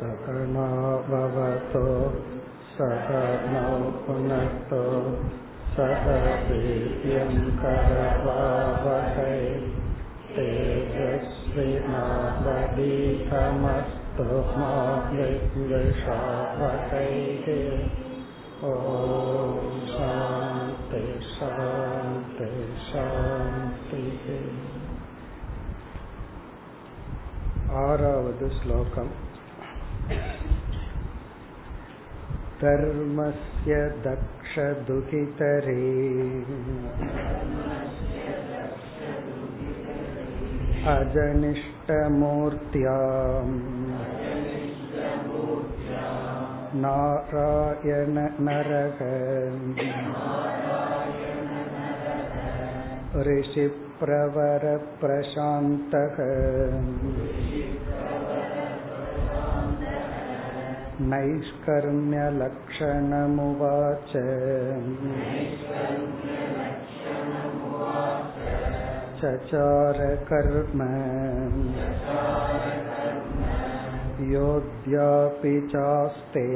सकनो भवतो सकनौ पुनक्तो सह वीर्यं करवावहै तेजस्विनावदीतमस्तु मा विद्विषावहैः ॐ शान्ति शान्ति शान्तिः आरावद् श्लोकम् धर्मस्य दक्षदुहितरे अजनिष्टमूर्त्याम् नारायण नरक ऋषिप्रवरप्रशान्तः नैष्कर्म्यलक्षणमुवाच। चचारकर्म। योऽद्यापि चास्ते।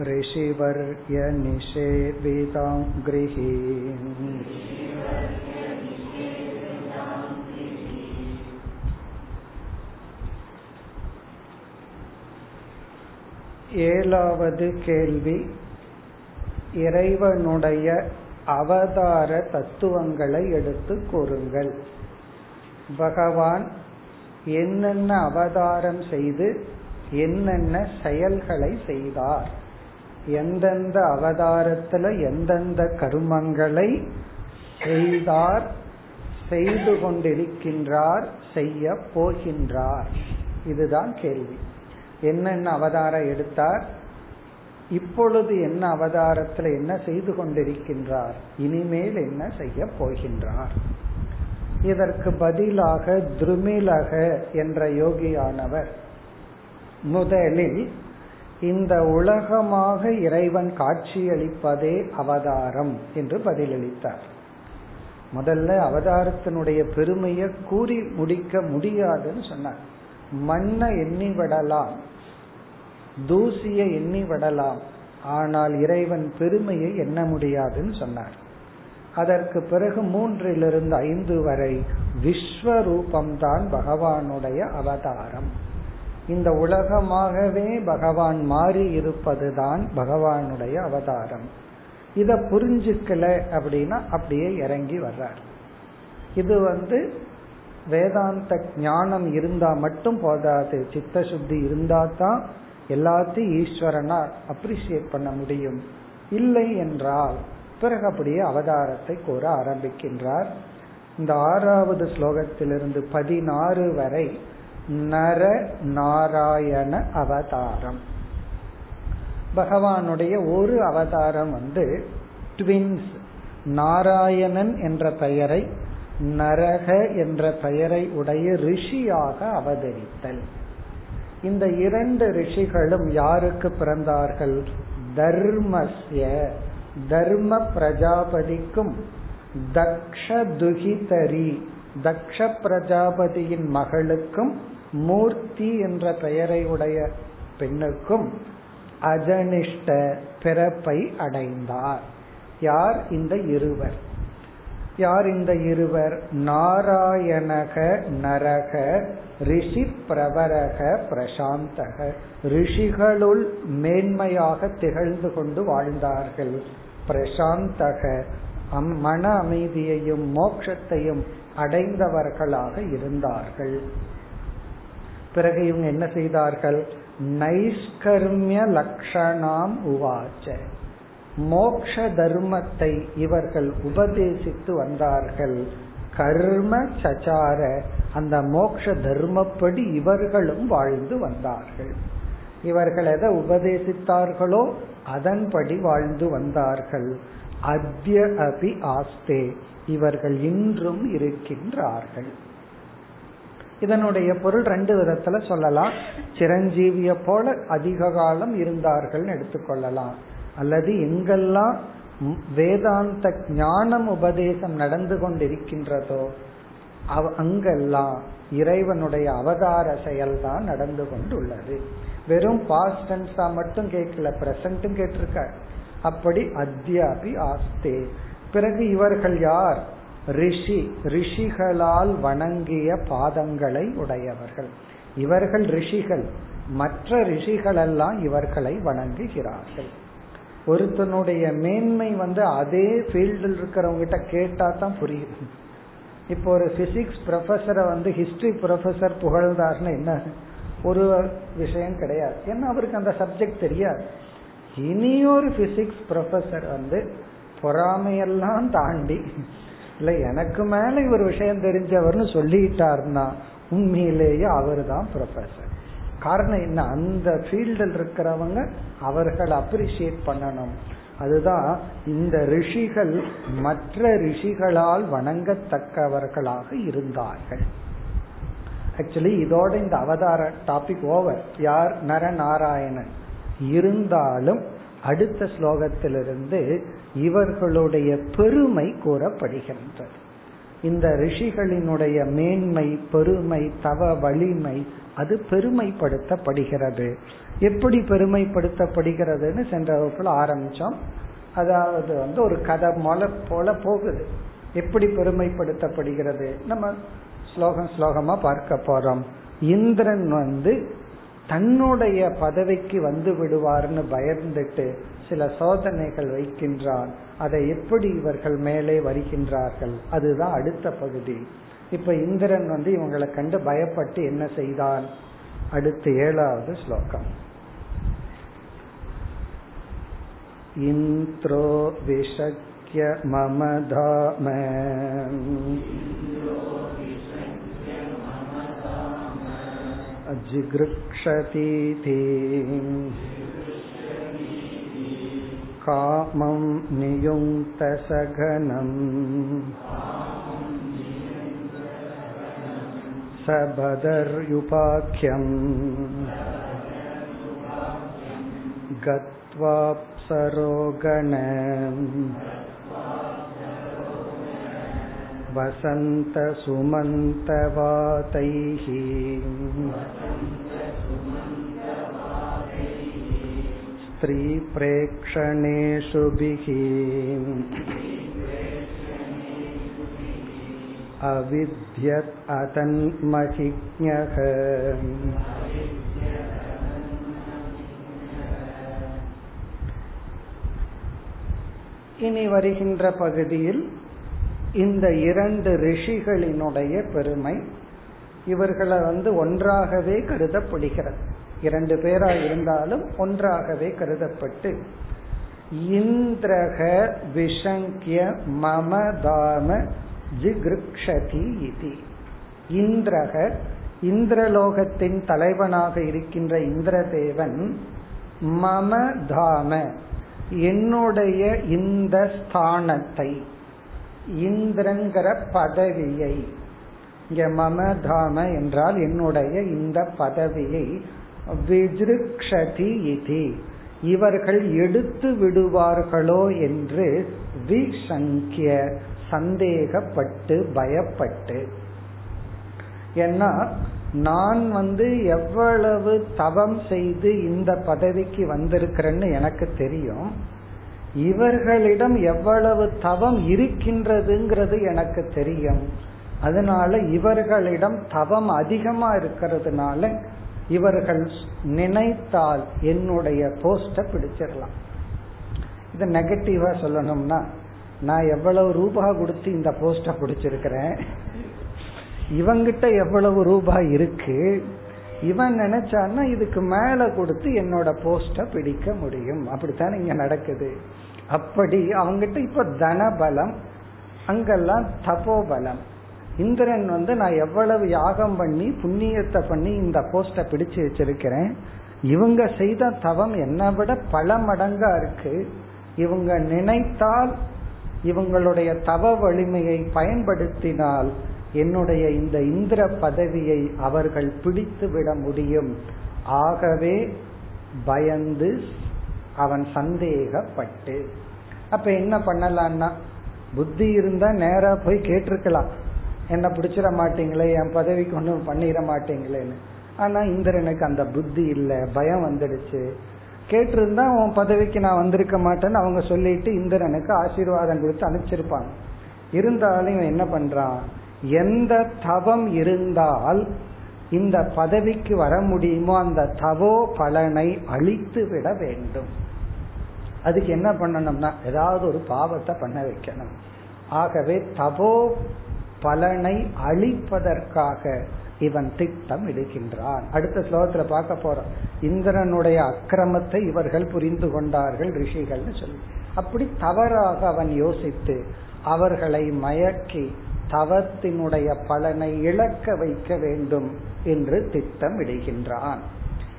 ऋषिवर्यनिषेविताङ्घ्रिः ஏழாவது கேள்வி. இறைவனுடைய அவதார தத்துவங்களை எடுத்து கூறுங்கள். பகவான் என்னென்ன அவதாரம் செய்து என்னென்ன செயல்களை செய்தார்? எந்தெந்த அவதாரத்துல எந்தெந்த கருமங்களை செய்தார்? செய்து கொண்டிருக்கின்றார் செய்ய போகின்றார். இதுதான் கேள்வி. என்னென்ன அவதாரம் எடுத்தார் இப்பொழுது என்ன அவதாரத்தில் என்ன செய்து கொண்டிருக்கின்றார் இனிமேல் என்ன செய்ய போகின்றார். இதற்கு பதிலாக திருமிலக என்ற யோகியானவர் முதலில் இந்த உலகமாக இறைவன் காட்சியளிப்பதே அவதாரம் என்று பதிலளித்தார். முதல்ல அவதாரத்தினுடைய பெருமையை கூறி முடிக்க முடியாதுன்னு சொன்னார். மண்ணை எண்ணி விடலாம். தூசியை எண்ணி விடலாம் ஆனால் இறைவன் பெருமையை எண்ண முடியாதுன்னு சொன்னார். அதற்கு பிறகு மூன்றிலிருந்து ஐந்து வரை விஸ்வரூபம்தான் பகவானுடைய அவதாரம். இந்த உலகமாகவே பகவான் மாறி இருப்பதுதான் பகவானுடைய அவதாரம். இத புரிஞ்சுக்கல அப்படின்னா அப்படியே இறங்கி வர்றார். இது வந்து வேதாந்த ஞானம் இருந்தா மட்டும் போதாது சித்த சுத்தி இருந்தா தான் எல்லாத்தையும் ஈஸ்வரனா அப்ரிசியேட் பண்ண முடியும். இல்லை என்றால் பிறகு அப்படியே அவதாரத்தை கூற ஆரம்பிக்கின்றார். இந்த ஆறாவது ஸ்லோகத்திலிருந்து பதினாறு வரை நர நாராயண அவதாரம். பகவானுடைய ஒரு அவதாரம் வந்து ட்வின்ஸ் நாராயணன் என்ற பெயரை நரக என்ற பெயரை உடைய ரிஷியாக அவதரித்தல். இந்த இரண்டு ரிஷிகளும் யாருக்கு பிறந்தார்கள்? தர்மஸ்ய தர்ம பிரஜாபதிக்கும் தக்ஷ துகிதரி தக்ஷ பிரஜாபதியின் மகளுக்கும் மூர்த்தி என்ற பெயரை உடைய பெண்ணுக்கும் அஜனிஷ்ட பிறப்பை அடைந்தார். யார்? இந்த இருவர். யார் இந்த இருவர்? நாராயணக நரக ரிஷி பிரவரக பிரசாந்தக. ரிஷிகளுள் மேன்மையாக திகழ்ந்து கொண்டு வாழ்ந்தார்கள். பிரசாந்தக மன அமைதியையும் மோட்சத்தையும் அடைந்தவர்களாக இருந்தார்கள். பிறகு இவங்க என்ன செய்தார்கள்? நைஷ்கர்மிய லக்ஷணாம் உவாச்ச. மோக்ஷ தர்மத்தை இவர்கள் உபதேசித்து வந்தார்கள். கர்ம சச்சார அந்த மோக்ஷ தர்மப்படி இவர்களும் வாழ்ந்து வந்தார்கள். இவர்கள் எதை உபதேசித்தார்களோ அதன்படி வாழ்ந்து வந்தார்கள். அத்ய அபி ஆஸ்தே இவர்கள் இன்றும் இருக்கின்றார்கள். இதனுடைய பொருள் ரெண்டு விதத்துல சொல்லலாம். சிரஞ்சீவிய போல அதிக காலம் இருந்தார்கள் எடுத்துக்கொள்ளலாம். அல்லது எங்கெல்லாம் வேதாந்த ஞானம் உபதேசம் நடந்து கொண்டிருக்கின்றதோ அங்கெல்லாம் இறைவனுடைய அவதார செயல்தான் நடந்து கொண்டுள்ளது. வெறும் பாஸ்ட் டென்ஸா மட்டும் கேட்கல பிரசன்ட்டும் கேட்டிருக்க. அப்படி அத்தியாபி ஆஸ்தே. பிறகு இவர்கள் யார்? ரிஷி. ரிஷிகளால் வணங்கிய பாதங்களை உடையவர்கள். இவர்கள் ரிஷிகள். மற்ற ரிஷிகளெல்லாம் இவர்களை வணங்குகிறார்கள். ஒருத்தனுடைய மேன்மை வந்து அதே ஃபீல்டில் இருக்கிறவங்க கிட்ட கேட்டா தான் புரியுது இப்போ ஒரு பிசிக்ஸ் ப்ரொஃபஸரை வந்து ஹிஸ்டரி ப்ரொஃபஸர் புகழ்ந்தார்னு என்ன? ஒரு விஷயம் கிடையாது. ஏன்னா அவருக்கு அந்த சப்ஜெக்ட் தெரியாது. இனியொரு பிசிக்ஸ் ப்ரொஃபஸர் வந்து பொறாமையெல்லாம் தாண்டி இல்லை எனக்கு மேல ஒரு விஷயம் தெரிஞ்சவர்னு சொல்லிட்டாருன்னா உண்மையிலேயே அவர் தான் ப்ரொஃபஸர் காரணம் என்ன? அந்த ஃபீல்டில் இருக்கிறவங்க அவர்கள் அப்ரிசியேட் பண்ணணும். அதுதான் இந்த ரிஷிகள் மற்ற ரிஷிகளால் வணங்கத்தக்கவர்களாக இருந்தார்கள். ஆக்சுவலி இதோட இந்த அவதார டாபிக் ஓவர் யார்? நரநாராயணன். இருந்தாலும் அடுத்த ஸ்லோகத்திலிருந்து இவர்களுடைய பெருமை கூறப்படுகின்றது. இந்த ரிஷிகளினுடைய மேன்மை பெருமை தவ வலிமை அது பெருமைப்படுத்தப்படுகிறது. எப்படி பெருமைப்படுத்தப்படுகிறதுன்னு சென்ற வகுப்புல ஆரம்பிச்சோம். அதாவது வந்து ஒரு கதை மொல போல போகுது. எப்படி பெருமைப்படுத்தப்படுகிறது? நம்ம ஸ்லோகம் ஸ்லோகமா பார்க்க போறோம். இந்திரன் வந்து தன்னுடைய பதவிக்கு வந்து விடுவார்னு பயந்துட்டு சில சோதனைகள் வைக்கின்றான். அதை எப்படி இவர்கள் மேலே வருகின்றார்கள் அதுதான் அடுத்த பகுதி இப்ப இந்திரன் வந்து இவங்களை கண்டு பயப்பட்டு என்ன செய்தான் அடுத்து ஏழாவது ஸ்லோகம் இந்திரோ விஷக்ய மம தாம जिगृक्षतीति कामं नियुङ्क्तसघनम् स बदर्युपाख्यम् गत्वाप्सरोगण वसन्तसुमन्तवातैः स्त्रीप्रेक्षणेषुभिः अविद्यत् अतन्महिज्ञः இனி வருகின்ற பகுதியில் இந்த இரண்டு ரிஷிகளினுடைய பெருமை இவர்களை வந்து ஒன்றாகவே கருதப்படுகிறது இரண்டு பேரா இருந்தாலும் ஒன்றாகவே கருதப்பட்டு இந்திரக விஷங்கிய மமதாம ஜிகிருக்ஷதி இது. இந்திரக இந்திரலோகத்தின் தலைவனாக இருக்கின்ற இந்திரதேவன் மம தாம என்னுடைய இந்த ஸ்தானத்தை இந்திரங்கிற பதவியை. இங்க மம தாம என்றால் என்னுடைய இந்த பதவியை விஜிருக்ஷதி இது. இவர்கள் எடுத்து விடுவார்களோ என்று விசங்கிய சந்தேகப்பட்டு பயப்பட்டு. ஏன்னா நான் வந்து எவ்வளவு தவம் செய்து இந்த பதவிக்கு வந்திருக்கிறேன்னு எனக்கு தெரியும். இவர்களிடம் எவ்வளவு தவம் இருக்கின்றதுங்கிறது எனக்கு தெரியும். அதனால இவர்களிடம் தவம் அதிகமா இருக்கிறதுனால இவர்கள் நினைத்தால் என்னுடைய போஸ்ட பிடிச்சிடலாம். இது நெகட்டிவா சொல்லணும்னா நான் எவ்வளவு ரூபா கொடுத்து இந்த போஸ்ட பிடிச்சிருக்கிறேன்? இவங்கிட்ட எவ்வளவு ரூபாய் இருக்கு? இவன் நினைச்சான்னா இதுக்கு மேல கொடுத்து என்னோட போஸ்ட பிடிக்க முடியும். அப்படித்தானே இங்க நடக்குது. அப்படி அவங்கிட்ட இப்ப தனபலம் அங்கெல்லாம் தபோபலம். இந்திரன் வந்து நான் எவ்வளவு யாகம் பண்ணி புண்ணியத்தை பண்ணி இந்த போஸ்ட பிடிச்சு வச்சிருக்கிறேன். இவங்க செய்த தவம் என்னை விட பல மடங்கா இருக்கு. இவங்க நினைத்தால் இவங்களுடைய தவ வலிமையை பயன்படுத்தினால் என்னுடைய இந்த இந்திர பதவியை அவர்கள் பிடித்து விட முடியும். ஆகவே பயந்து அவன் சந்தேகப்பட்டு. அப்ப என்ன பண்ணலான்னா புத்தி இருந்தா நேரா போய் கேட்டிருக்கலாம். என்ன பிடிச்சிட மாட்டீங்களே என் பதவிக்கு ஒன்றும் பண்ணிட மாட்டீங்களேன்னு. ஆனா இந்திரனுக்கு அந்த புத்தி இல்லை பயம் வந்துடுச்சு. கேட்டிருந்தா உன் பதவிக்கு நான் வந்திருக்க மாட்டேன்னு அவங்க சொல்லிட்டு இந்திரனுக்கு ஆசீர்வாதம் கொடுத்து அனுப்பிச்சிருப்பாங்க. இருந்தாலும் இவன் என்ன பண்றான்? எந்த தவம் இருந்தால் இந்த பதவிக்கு வர முடியுமோ அந்த தவோ பலனை அழித்து விட வேண்டும். அதுக்கு என்ன பண்ணணும்னா ஏதாவது ஒரு பாவத்தை பண்ண வைக்கணும். ஆகவே தபோ பலனை அழிப்பதற்காக இவன் திட்டம் இடுகின்றான் அடுத்த ஸ்லோகத்துல பார்க்க போறோம். இந்திரனுடைய அக்கிரமத்தை இவர்கள் புரிந்து கொண்டார்கள் ரிஷிகள்னு சொல்லி. அப்படி தவறாக அவன் யோசித்து அவர்களை மயக்கி தவத்தினுடைய பலனை இழக்க வைக்க வேண்டும் என்று திட்டம் இடுகின்றான்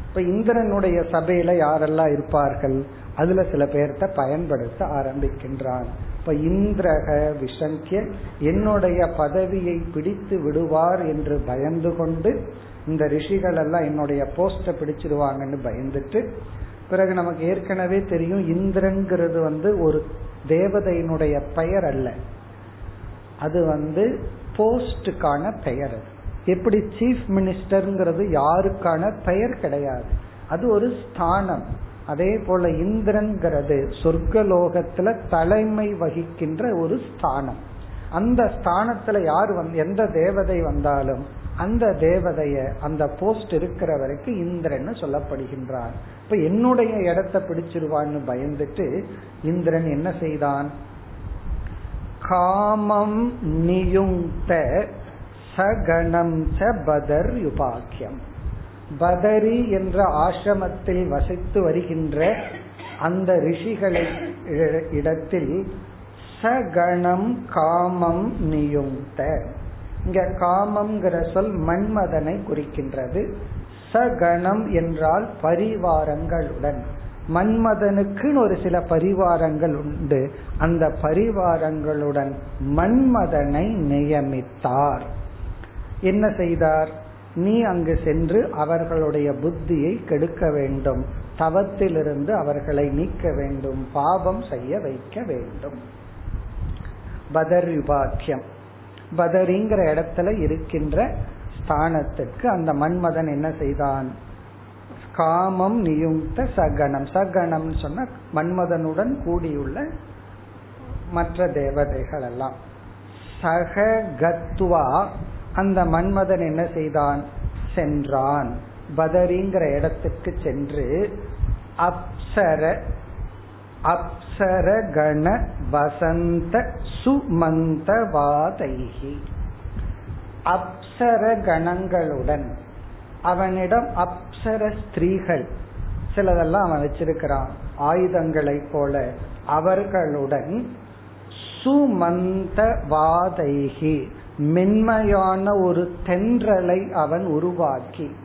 இப்ப இந்திரனுடைய சபையில யாரெல்லாம் இருப்பார்கள்? அதுல சில பேர்த்த பயன்படுத்த ஆரம்பிக்கின்றான். இப்ப இந்திரக விஷங்கிய என்னுடைய பதவியை பிடித்து விடுவார் என்று பயந்து கொண்டு இந்த ரிஷிகள் எல்லாம் என்னுடைய போஸ்ட பிடிச்சிருவாங்கன்னு பயந்துட்டு பிறகு நமக்கு ஏற்கனவே தெரியும் இந்திரங்கிறது வந்து ஒரு தேவதையினுடைய பெயர் அல்ல. அது வந்து போஸ்டுக்கான பெயர் அது. எப்படி சீஃப் மினிஸ்டர்ங்கிறது யாருக்கான பெயர் கிடையாது. அது ஒரு ஸ்தானம். அதே போல இந்திரன்கிறது சொர்க்கலோகத்துல தலைமை வகிக்கின்ற ஒரு ஸ்தானம். அந்த ஸ்தானத்துல யார் வந்து எந்த தேவதை வந்தாலும் அந்த தேவதைய அந்த போஸ்ட் இருக்கிற வரைக்கும் இந்திரன் சொல்லப்படுகின்றான் இப்ப என்னுடைய இடத்தை பிடிச்சிருவான்னு பயந்துட்டு இந்திரன் என்ன செய்தான்? காமம் நியுங்க சகணம் ச பதர் யுபாக்கியம். பதரி என்ற ஆசிரமத்தில் வசித்து வருகின்ற அந்த ரிஷிகளை இடத்தில் சகணம் காமம் நியுங்க இங்க காமம்ங்கிற சொல் மன்மதனை குறிக்கின்றது. சகணம் என்றால் பரிவாரங்களுடன். மன்மதனுக்குன்னு ஒரு சில பரிவாரங்கள் உண்டு. அந்த பரிவாரங்களுடன் மன்மதனை நியமித்தார். என்ன செய்தார்? நீ அங்கு சென்று அவர்களுடைய புத்தியை கெடுக்க வேண்டும். தவத்திலிருந்து அவர்களை நீக்க வேண்டும். பாபம் செய்ய வைக்க வேண்டும். பதர் விபாக்கியம். பதரிங்கிற இடத்துல இருக்கின்ற ஸ்தானத்துக்கு அந்த மன்மதன் என்ன செய்தான்? காமம் நியுக்த சகனம். சகனம் சொன்ன மன்மதனுடன் கூடியுள்ள மற்ற தேவதைகள் எல்லாம். சககத்வா அந்த மன்மதன் என்ன செய்தான்? சென்றான். பதரிங்கிற இடத்துக்கு சென்று அப்சர அப்சர கண வசந்த சுமந்தவாதைகி. அப்சர கணங்களுடன் அவனிடம் அப்சர ஸ்திரீகள் சிலதெல்லாம் அவன் வச்சிருக்கிறான். ஆயுதங்களை போல அவர்களுடன் சுமந்தவாதைகி. மென்மையான ஒரு தென்றலை அவன் உருவாக்கி.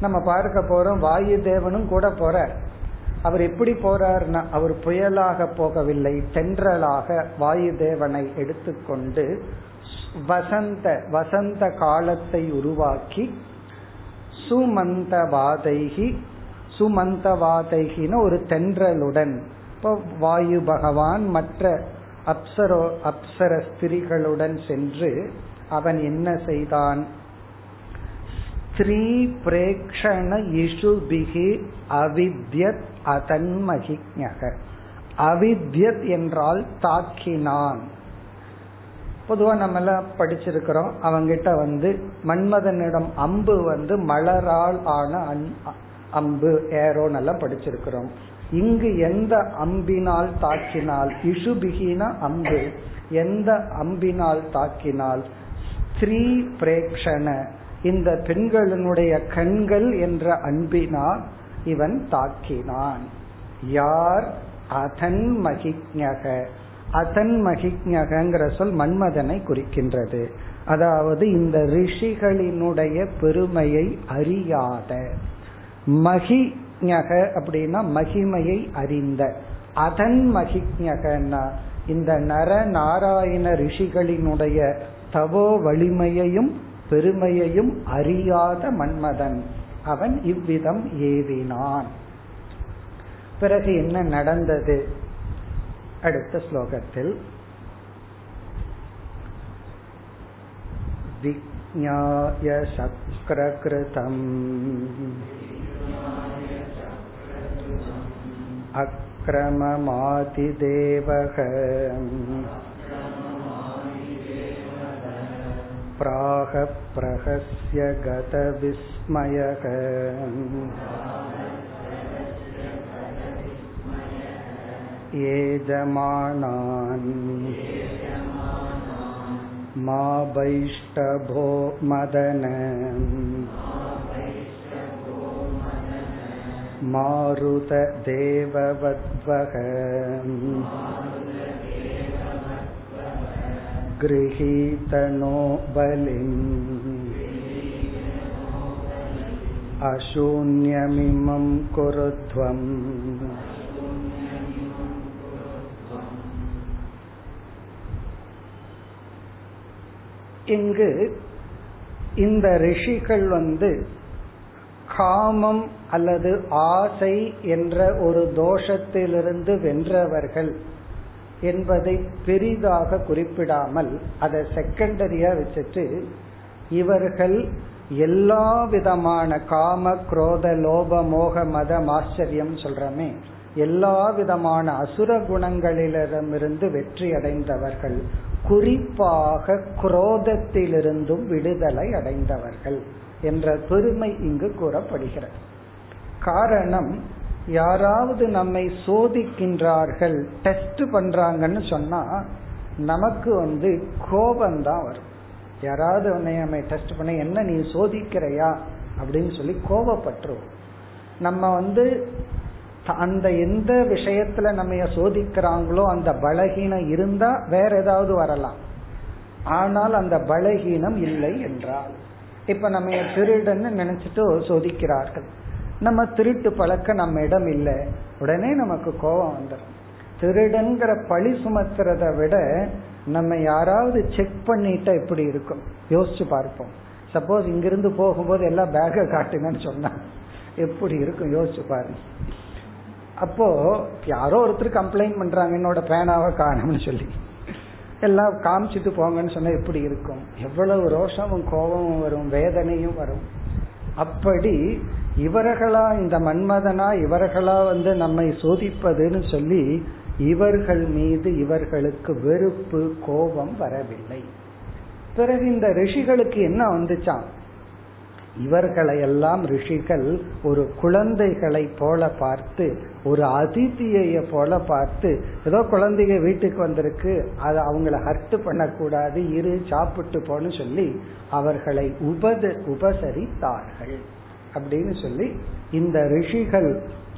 நம்ம பார்க்க போறோம் வாயு தேவனும் கூட போறார். அவர் எப்படி போறார்னா அவர் புயலாக போகவில்லை தென்றலாக வாயு தேவனை எடுத்துக்கொண்டு வசந்த வசந்த காலத்தை உருவாக்கி சுமந்தவாதைகி சுமந்தவாதைகின ஒரு தென்றலுடன் இப்போ வாயு பகவான் மற்ற அப்சரோ அப்சர ஸ்திரிகளுடன் சென்று அவன் என்ன செய்தான்? ஸ்திரீ பிரேக்ஷண இஷுபிகி அவித்யத் அதன்மகிஞக அவித்யத் என்றால் தாக்கினான். பொதுவா நம்ம எல்லாம் படிச்சிருக்கிறோம். அவங்கிட்ட வந்து மன்மதனிடம் அம்பு வந்து மலரால் ஆன அம்பு ஏரோன்னு எல்லாம் படிச்சிருக்கிறோம். இங்கு எந்த அம்பினால் தாக்கினால் இஷுபிகின அம்பு எந்த அம்பினால் தாக்கினால் ஸ்திரீ பிரேக்ஷண இந்த பெண்களினுடைய கண்கள் என்ற அன்பினால் இவன் தாக்கினான். யார்? அதன் மகிஜக அதன் மகிஜகங்கிற சொல் மன்மதனை குறிக்கின்றது. அதாவது இந்த ரிஷிகளினுடைய பெருமையை அறியாத மகி மகிஞக அப்படின்னா மகிமையை அறிந்த. அதன் மகிஞகன்னா இந்த நர நாராயண ரிஷிகளினுடைய தவோ வலிமையையும் பெருமையையும் அறியாத மன்மதன். அவன் இவ்விதம் ஏவினான். பிறகு என்ன நடந்தது? அடுத்த ஸ்லோகத்தில். விஜாய சக்ரகிருதம் अक्रममातिदेवः। प्राहप्रहस्य गतविस्मयः। ये मा वैष्टभो मदन मारुतदेववद्वः गृहीतनो बलिम् अशून्यमिमं कुरुध्वम् இங்கு இந்த ரிஷிகள் வந்து காமம் அல்லது ஆசை என்ற ஒரு தோஷத்திலிருந்து வென்றவர்கள் என்பதை பெரிதாக குறிப்பிடாமல் அதை செகண்டரியா வச்சுட்டு இவர்கள் எல்லா விதமான காம குரோத லோப மோக மத ஆச்சரியம் சொல்றமே எல்லா விதமான அசுர குணங்களிலிடமிருந்து வெற்றி அடைந்தவர்கள் குறிப்பாக குரோதத்திலிருந்தும் விடுதலை அடைந்தவர்கள். என்ற பெருமை இங்கு கூறப்படுகிறது. காரணம் யாராவது நம்மை சோதிக்கின்றார்கள் டெஸ்ட் பண்றாங்கன்னு சொன்னா நமக்கு வந்து கோபம்தான் வரும். யாராவது உன்னை நம்ம டெஸ்ட் பண்ண என்ன நீ சோதிக்கிறையா? அப்படின்னு சொல்லி கோபப்பட்டுருவோம். நம்ம வந்து அந்த எந்த விஷயத்துல நம்ம சோதிக்கிறாங்களோ அந்த பலகீனம் இருந்தா வேற ஏதாவது வரலாம். ஆனால் அந்த பலகீனம் இல்லை என்றால். இப்ப நம்ம திருடன்னு நினைச்சிட்டு சோதிக்கிறார்கள். நம்ம திருட்டு பழக்க நம்ம இடம் இல்லை. உடனே நமக்கு கோபம் வந்துடும். திருடன்கிற பழி சுமத்துறத விட நம்ம யாராவது செக் பண்ணிட்டா எப்படி இருக்கும். யோசிச்சு பார்ப்போம். சப்போஸ் இங்கிருந்து போகும்போது எல்லாம் பேக காட்டுங்கன்னு சொன்னா எப்படி இருக்கும்? யோசிச்சு பாருங்க. அப்போ யாரோ ஒருத்தர் கம்ப்ளைண்ட் பண்றாங்க என்னோட பேனாவை காணும்னு சொல்லி. எல்லாம் காமிச்சிட்டு போங்கன்னு சொன்னா எப்படி இருக்கும்? எவ்வளவு ரோஷமும் கோபமும் வரும் வேதனையும் வரும். அப்படி இவர்களா இந்த மன்மதனா இவர்களா வந்து நம்மை சோதிப்பதுன்னு சொல்லி இவர்கள் மீது இவர்களுக்கு வெறுப்பு கோபம் வரவில்லை. பிறகு இந்த ரிஷிகளுக்கு என்ன வந்துச்சான் இவர்களையெல்லாம் ரிஷிகள் ஒரு குழந்தைகளை போல பார்த்து ஒரு அதிதியை போல பார்த்து ஏதோ குழந்தைங்க வீட்டுக்கு வந்திருக்கு அதை அவங்கள ஹர்ட் பண்ணக்கூடாது இரு சாப்பிட்டு போன்னு சொல்லி அவர்களை உபத உபசரித்தார்கள். அப்படின்னு சொல்லி இந்த ரிஷிகள்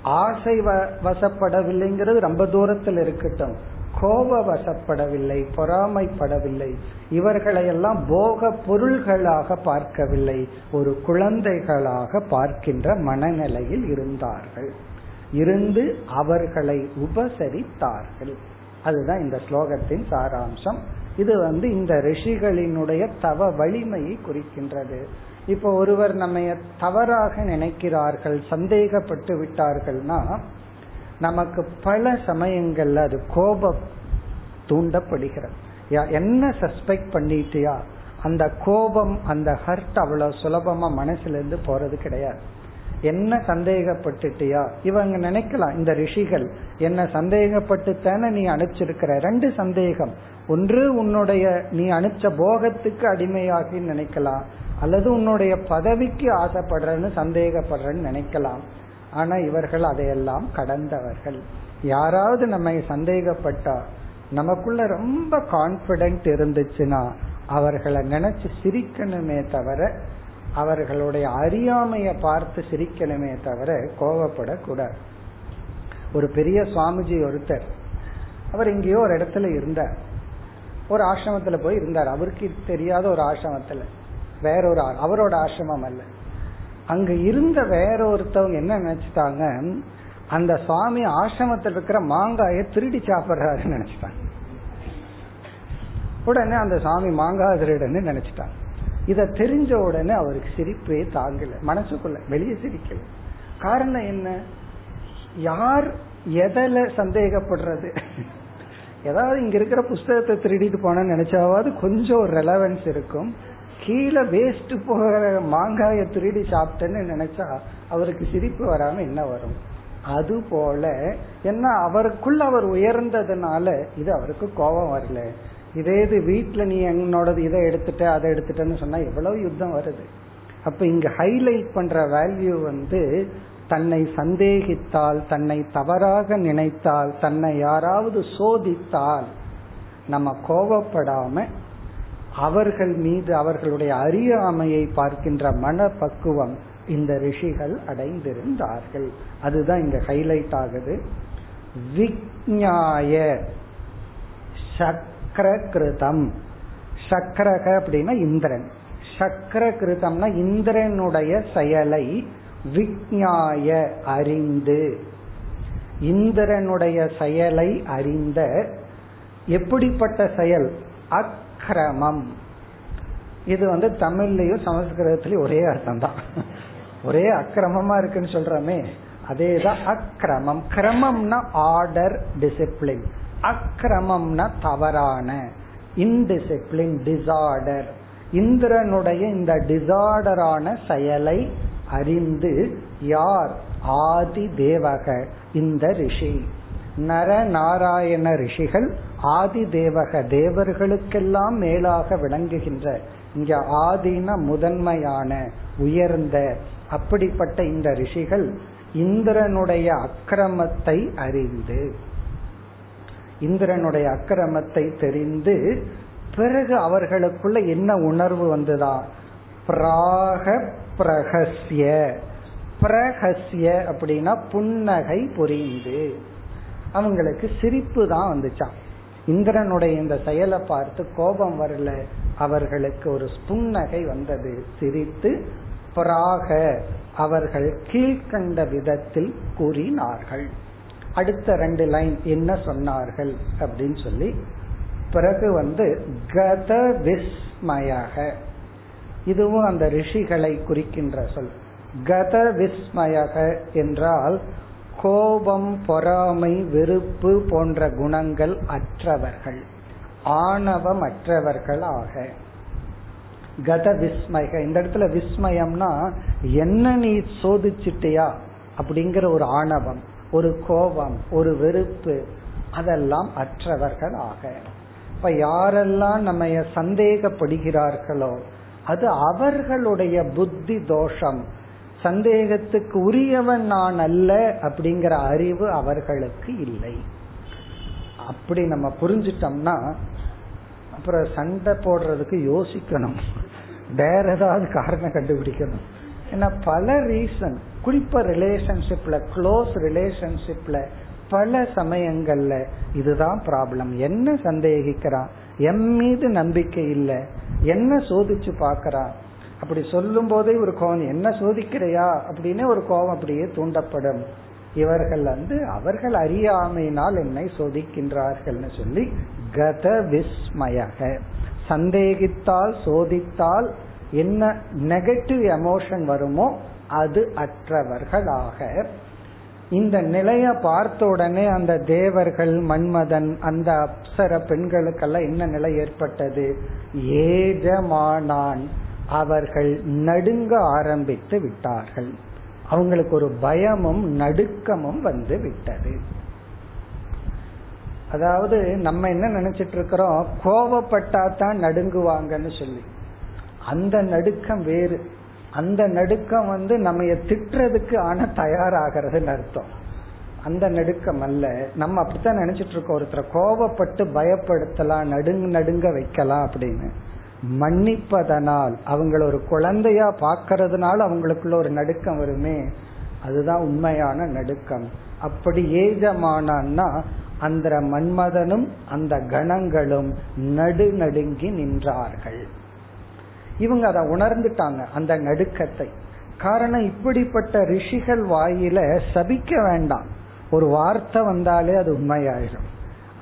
ஆசை வசப்படவில்லைங்கிறது ரொம்ப தூரத்தில் இருக்கட்டும். கோப வசப்படவில்லை பொறாமைப்படவில்லை. இவர்களையெல்லாம் போக பொருள்களாக பார்க்கவில்லை. ஒரு குழந்தைகளாக பார்க்கின்ற மனநிலையில் இருந்தார்கள். இருந்து அவர்களை உபசரித்தார்கள். அதுதான் இந்த ஸ்லோகத்தின் சாராம்சம். இது வந்து இந்த ரிஷிகளினுடைய தவ வலிமையை குறிக்கின்றது. இப்போ ஒருவர் நம்ம தவறாக நினைக்கிறார்கள் சந்தேகப்பட்டு விட்டார்கள்னா நமக்கு பல சமயங்கள்ல அது கோபம் தூண்டப்படுகிறது. என்ன சஸ்பெக்ட் பண்ணிட்டியா? அந்த கோபம் அந்த ஹர்ட் அவ்வளவு சுலபமா மனசுல இருந்து போறது கிடையாது. என்ன சந்தேகப்பட்டுட்டியா? இவங்க நினைக்கலாம் இந்த ரிஷிகள் என்ன சந்தேகப்பட்டுத்தானே நீ அனுப்பிச்சிருக்கிற ரெண்டு சந்தேகம். ஒன்று உன்னுடைய நீ அனுப்பிச்ச போகத்துக்கு அடிமையாகி நினைக்கலாம். அல்லது உன்னுடைய பதவிக்கு ஆசைப்படுறன்னு சந்தேகப்படுறன்னு நினைக்கலாம். ஆனா இவர்கள் அதையெல்லாம் கடந்தவர்கள். யாராவது நம்ம சந்தேகப்பட்டா நமக்குள்ள ரொம்ப கான்பிடென்ட் இருந்துச்சுன்னா அவர்களை நினைச்சு சிரிக்கணுமே தவிர அவர்களுடைய அறியாமைய பார்த்து சிரிக்கணுமே தவிர கோவப்படக்கூடாது. ஒரு பெரிய சுவாமிஜி ஒருத்தர் அவர் எங்கேயோ ஒரு இடத்துல இருந்தார். ஒரு ஆசிரமத்துல போய் இருந்தார். அவருக்கு தெரியாத ஒரு ஆசிரமத்துல. வேறொரு அவரோட ஆசிரமம் அல்ல. அங்க இருந்த வேற ஒருத்தவங்க என்ன நினைச்சிட்டாங்க? அந்த சுவாமி ஆசிரமத்தில் இருக்கிற மாங்காய திருடி சாப்பிடுறாருன்னு நினைச்சிட்டாங்க. உடனே அந்த சுவாமி மாங்காய் திருடன்னு நினைச்சிட்டாங்க. இத தெரிஞ்ச உடனே அவருக்கு சிரிப்பே தாங்கல. மனசுக்குள்ள வெளியே சிரிக்கல. காரணம் என்ன? யார் எதில சந்தேகப்படுறது? ஏதாவது இங்க இருக்கிற புஸ்தகத்தை திருடிட்டு போனேன்னு நினைச்சாவது கொஞ்சம் ரெலவென்ஸ் ரெலவன்ஸ் இருக்கும். கீழே வேஸ்ட் போகிற மாங்காய திருடி சாப்பிட்டேன்னு நினைச்சா அவருக்கு சிரிப்பு வராம என்ன வரும்? அது போல என்ன அவருக்குள்ள அவர் உயர்ந்ததுனால இது அவருக்கு கோபம் வரல. இதே இது வீட்டுல நீ என்னோடது இதை எடுத்துட்ட அதை எடுத்துட்டேன்னு சொன்னா எவ்வளவு யுத்தம் வருது? அப்ப இங்க ஹைலைட் பண்ற வேல்யூ வந்து தன்னை சந்தேகித்தால் தன்னை தவறாக நினைத்தால் தன்னை யாராவது சோதித்தால் நம்ம கோபப்படாம அவர்கள் மீது அவர்களுடைய அறியாமையை பார்க்கின்ற மனப்பக்குவம் இந்த ரிஷிகள் அடைந்திருந்தார்கள். அதுதான் இங்க ஹைலைட் ஆகுது. விக்ஞாய சக்கரகிருதம் சக்கரக அப்படின்னா இந்திரன். சக்கரகிருதம்னா இந்திரனுடைய செயலை விக்ஞாய அறிந்து. இந்திரனுடைய செயலை அறிந்த எப்படிப்பட்ட செயல்? அக் அக்கிரமம் இது வந்து தமிழ்லயும் சமஸ்கிருதத்திலயும் ஒரே அர்த்தம் தான் ஒரே அக்கிரமமா இருக்குன்னு சொல்றமே அதேதான் அக்கிரமம். கிரமம்னா ஆர்டர் டிசிப்ளின் அக்கிரமம்னா தவறான இன்டிசிப்ளின் டிசார்டர் இந்திரனுடைய இந்த டிசார்டரான செயலை அறிந்து யார்? ஆதி தேவக இந்த ரிஷி. நர நாராயண ரிஷிகள் ஆதி தேவக தேவர்களுக்கெல்லாம் மேலாக விளங்குகின்ற இங்க ஆதின முதன்மையான உயர்ந்த அப்படிப்பட்ட இந்த ரிஷிகள் இந்திரனுடைய அக்கிரமத்தை அறிந்து இந்திரனுடைய அக்கிரமத்தை தெரிந்து பிறகு அவர்களுக்குள்ள என்ன உணர்வு வந்துதான் பிராக பிரகசிய பிரகசிய அப்படின்னா புன்னகை புரிந்து. அவங்களுக்கு சிரிப்பு தான் வந்துச்சான் இந்திரனுடைய இந்த செயலை பார்த்து கோபம் வரல. அவர்களுக்கு ஒரு புன்னகை வந்தது. சிரித்து பிராக அவர்கள் கீழ்கண்ட விதத்தில் கூறினார்கள். அடுத்த ரெண்டு லைன் என்ன சொன்னார்கள் அப்படின்னு சொல்லி பிறகு வந்து கத விஸ்மயக. இதுவும் அந்த ரிஷிகளை குறிக்கின்ற சொல். கத விஸ்மயக என்றால் கோபம் பொறாமை வெறுப்பு போன்ற குணங்கள் அற்றவர்கள் ஆணவம் அற்றவர்களாக கத விஸ்மயக. இந்த இடத்துல விஸ்மயம்னா என்ன நீ சோதிச்சிட்டியா? அப்படிங்கிற ஒரு ஆணவம் ஒரு கோபம் ஒரு வெறுப்பு அதெல்லாம் அற்றவர்கள் ஆக. இப்ப யாரெல்லாம் நம்ம சந்தேகப்படுகிறார்களோ அது அவர்களுடைய புத்தி தோஷம் சந்தேகத்துக்கு உரியவன் நான் அல்ல அப்படிங்கிற அறிவு அவர்களுக்கு இல்லை. அப்படி நம்ம புரிஞ்சிட்டோம்னா அப்புறம் சண்டை போடுறதுக்கு யோசிக்கணும். வேற ஏதாவது காரணம் கண்டுபிடிக்கணும். ஏன்னா பல ரீசன் குறிப்பா ரிலேஷன்ஷிப்ல க்ளோஸ் ரிலேஷன்ஷிப்ல பல சமயங்கள்ல இதுதான் ப்ராப்ளம் என்ன சந்தேகிக்கிறான்? எம் மீது நம்பிக்கை இல்லை. என்ன சோதிச்சு பாக்கிறான் அப்படி சொல்லும் போதே ஒரு கோவம் என்ன சோதிக்கிறையா? அப்படின்னு ஒரு கோபம் அப்படியே தூண்டப்படும். இவர்கள் வந்து அவர்கள் அறியாமையினால் என்னை சோதிக்கின்றார்கள்னு சொல்லி கத விஸ்மயக. சந்தேகித்தால் சோதித்தால் என்ன நெகட்டிவ் எமோஷன் வருமோ அது அற்றவர்களாக. இந்த நிலைய பார்த்த உடனே அந்த தேவர்கள் மன்மதன் அந்த அப்சர பெண்களுக்கெல்லாம் என்ன நிலை ஏற்பட்டது? ஏஜமானான். அவர்கள் நடுங்க ஆரம்பித்து விட்டார்கள். அவங்களுக்கு ஒரு பயமும் நடுக்கமும் வந்து விட்டது. அதாவது நம்ம என்ன நினைச்சிட்டு இருக்கிறோம்? கோவப்பட்டா தான் நடுங்குவாங்கன்னு சொல்லி. அந்த நடுக்கம் வேறு. அந்த நடுக்கம் வந்து நம்ம திட்டுறதுக்கு ஆன தயாராகிறதுன்னு அர்த்தம். அந்த நடுக்கம் அல்ல. நம்ம அப்படித்தான் நினைச்சிட்டு இருக்கோம். ஒருத்தரை கோவப்பட்டு பயப்படுத்தலாம் நடுங்க நடுங்க வைக்கலாம் அப்படின்னு. மன்னிப்பதனால் அவங்கள ஒரு குழந்தையா பார்க்கறதுனால அவங்களுக்குள்ள ஒரு நடுக்கம் வருமே அதுதான் உண்மையான நடுக்கம். அப்படி ஏஜமானான்னா அந்த மன்மதனும் அந்த கணங்களும் நடு நடுங்கி நின்றார்கள். இவங்க அதை உணர்ந்துட்டாங்க அந்த நடுக்கத்தை. காரணம் இப்படிப்பட்ட ரிஷிகள் வாயில சபிக்க வேண்டாம். ஒரு வார்த்தை வந்தாலே அது உண்மையாயிடும்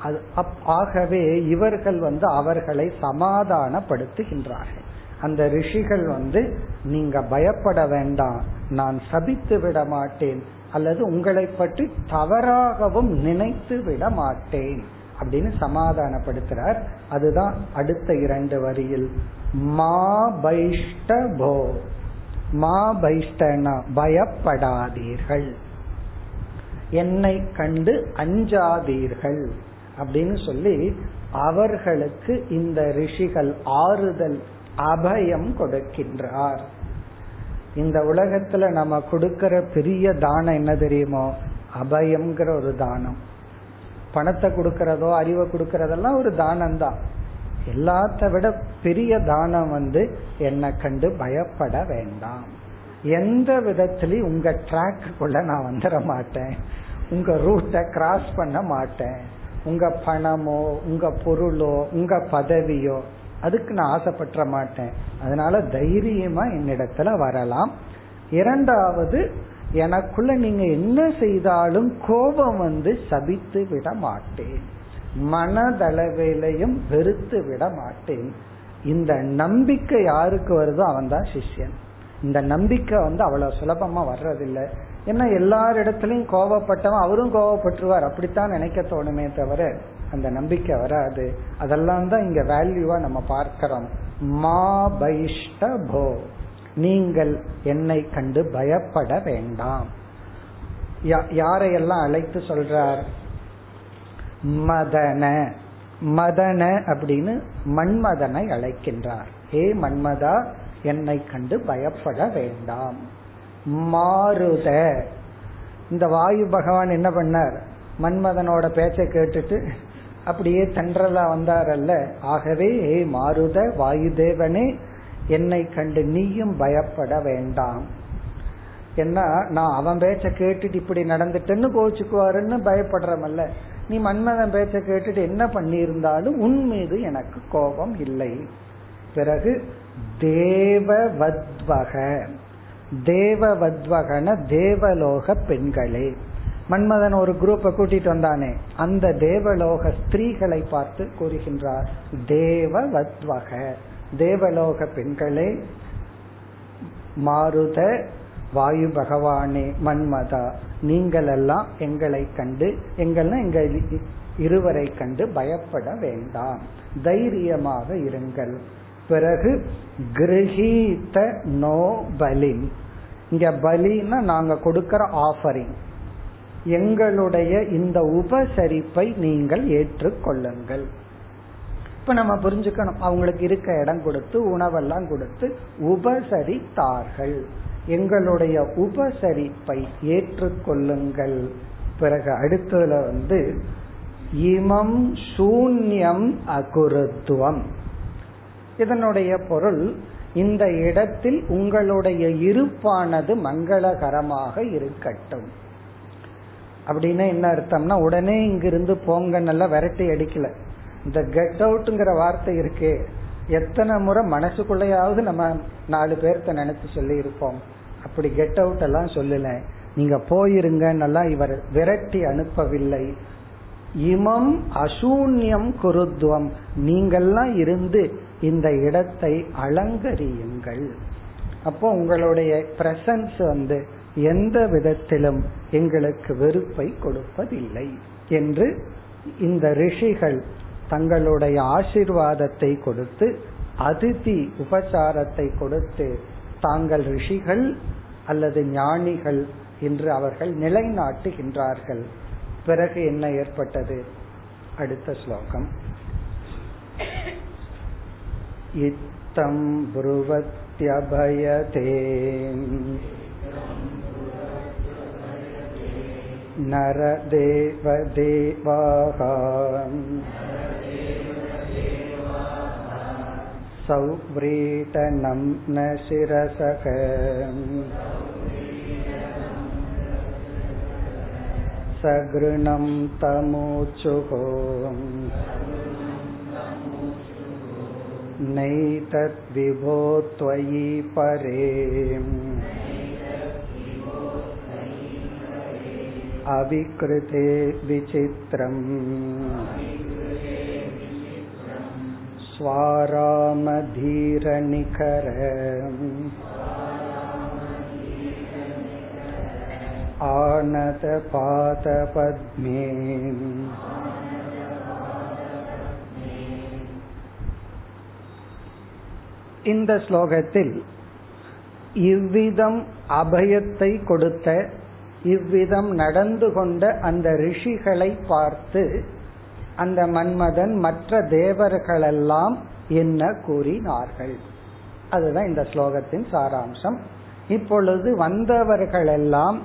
அது ஆகவே இவர்கள் வந்து அவர்களை சமாதானப்படுத்துகின்றார்கள். அந்த ரிஷிகள் வந்து நீங்க பயப்பட வேண்டாம் நான் சபித்து விட மாட்டேன் அல்லது உங்களை பற்றி தவறாகவும் நினைத்து விட மாட்டேன் அப்படின்னு சமாதானப்படுத்துறார். அதுதான் அடுத்த இரண்டு வரியில். மா பைஷ்ட போ மா பைஷ்டனா? பயப்படாதீர்கள். என்னை கண்டு அஞ்சாதீர்கள். அப்படின்னு சொல்லி அவர்களுக்கு இந்த ரிஷிகள் ஆறுதல் அபயம் கொடுக்கின்றார். இந்த உலகத்துல நம்ம கொடுக்கிற பெரிய தானம் என்ன தெரியுமோ? அபயம்ங்கிற ஒரு தானம். பணத்தை கொடுக்கறதோ அறிவை கொடுக்கறதெல்லாம் ஒரு தானம் தான் எல்லாத்த விட பெரிய தானம் வந்து என்னை கண்டு பயப்பட வேண்டாம். எந்த விதத்திலையும் உங்க ட்ராக்குள்ள நான் வந்துட மாட்டேன். உங்க ரூட்டை கிராஸ் பண்ண மாட்டேன். உங்க பணமோ உங்க பொருளோ உங்க பதவியோ அதுக்கு நான் ஆசைப்பட்ட மாட்டேன். அதனால தைரியமா என்னிடத்துல வரலாம். இரண்டாவது எனக்குள்ள நீங்க என்ன செய்தாலும் கோபம் வந்து சபித்து விட மாட்டேன். மனதளவிலையும் வெறுத்து விட மாட்டேன். இந்த நம்பிக்கை யாருக்கு வருதோ அவன் தான் சிஷ்யன். இந்த நம்பிக்கை வந்து அவ்வளவு சுலபமா வர்றதில்லை. ஏன்னா எல்லாரிடத்திலையும் கோவப்பட்டவன் அவரும் கோவப்பட்டுருவார். அப்படித்தான் நினைக்க தோணுமே தவிர அந்த நம்பிக்கை வராது. அதெல்லாம் தான் இங்க வேல்யூவா நம்ம பார்க்கிறோம். மா பைஷ்ட போ நீங்கள் என்னை கண்டு பயப்பட வேண்டாம். யாரையெல்லாம் அழைத்து சொல்றார்? மதன. மதன அப்படின்னு மன்மதனை அழைக்கின்றார். ஹே மன்மதா என்னை கண்டு பயப்பட வேண்டாம். மாறுத. இந்த வாயு பகவான் என்ன பண்ணார்? மன்மதனோட பேச்சை கேட்டுட்டு அப்படியே தென்றலா வந்தாரல்ல. ஆகவே ஏ மாறுத வாயுதேவனே என்னை கண்டு நீயும் பயப்பட வேண்டாம். என்ன நான் அவன் பேச்ச கேட்டுட்டு இப்படி நடந்துட்டேன்னு கோச்சுக்குவாருன்னு பயப்படுறமல்ல. நீ மன்மதன் பேச்ச கேட்டுட்டு என்ன பண்ணியிருந்தாலும் உன் மீது எனக்கு கோபம் இல்லை. பிறகு தேவவத்வக. தேவவத்வகன தேவலோக பெண்களே. மன்மதன் ஒரு குரூப்பை கூட்டிட்டு வந்தானே. அந்த தேவலோக ஸ்திரீகளை பார்த்து கூறுகின்றார் தேவவத்வக தேவலோக பெண்களே மாருத வாயு பகவானே மன்மதா நீங்கள் எல்லாம் எங்களை கண்டு எங்கள்னா எங்கள் இருவரை கண்டு பயப்பட வேண்டாம். தைரியமாக இருங்கள். பிறகு கிரகீத நோ பலின் இங்க பலின்னா நாங்க கொடுக்கிற ஆஃபரிங் எங்களுடைய இந்த உபசரிப்பை நீங்கள் ஏற்றுக்கொள்ளுங்கள். இப்ப நம்ம புரிஞ்சுக்கணும். அவங்களுக்கு இருக்க இடம் கொடுத்து உணவெல்லாம் கொடுத்து உபசரித்தார்கள். எங்களுடைய உபசரிப்பை ஏற்றுக்கொள்ளுங்கள். பிறகு அடுத்ததுல வந்து இமம் சூன்யம் அகுருத்துவம். இதனுடைய பொருள் இந்த இடத்தில் உங்களுடைய இருப்பானது மங்களகரமாக இருக்கட்டும். அப்படின்னு என்ன அர்த்தம்னா உடனே இங்கிருந்து போங்க நல்லா விரட்டி அடிக்கல. இந்த கெட் அவுட்ங்கிற வார்த்தை இருக்கே. எத்தனை முறை மனசுக்குள்ளையாவது நம்ம நாலு பேர்த்த நினைச்சு சொல்லி இருப்போம் அப்படி கெட் அவுட் எல்லாம் சொல்லல. நீங்க போயிருங்க இவர் விரட்டி அனுப்பவில்லை. இமம் அசூன்யம் குருத்துவம் நீங்கள்லாம் இருந்து இந்த இடத்தை அலங்கரியுங்கள். அப்போ உங்களுடைய பிரசன்ஸ் வந்து எந்த விதத்திலும் எங்களுக்கு வெறுப்பை கொடுப்பதில்லை என்று இந்த ரிஷிகள் தங்களுடைய ஆசிர்வாதத்தை கொடுத்து அதிதி உபசாரத்தை கொடுத்து தாங்கள் ரிஷிகள் அல்லது ஞானிகள் என்று அவர்கள் நிலைநாட்டுகின்றார்கள். பிறகு என்ன ஏற்பட்டது? அடுத்த ஸ்லோகம். इत्थं ब्रुवत्यभयते नरदेवदेवाः सौव्रीटनं न शिरसक सगृणं तमोचुः नैतद्विभो त्वयि परे अविकृते विचित्रम् स्वारामधीरनिखर आनतपातपद्मे இந்த ஸ்லோகத்தில் இவ்விதம் அபயத்தை கொடுத்த இவ்விதம் நடந்து கொண்ட அந்த ரிஷிகளை பார்த்து அந்த மன்மதன் மற்ற தேவர்களெல்லாம் என்ன கூறினார்கள். அதுதான் இந்த ஸ்லோகத்தின் சாராம்சம். இப்பொழுது வந்தவர்களெல்லாம்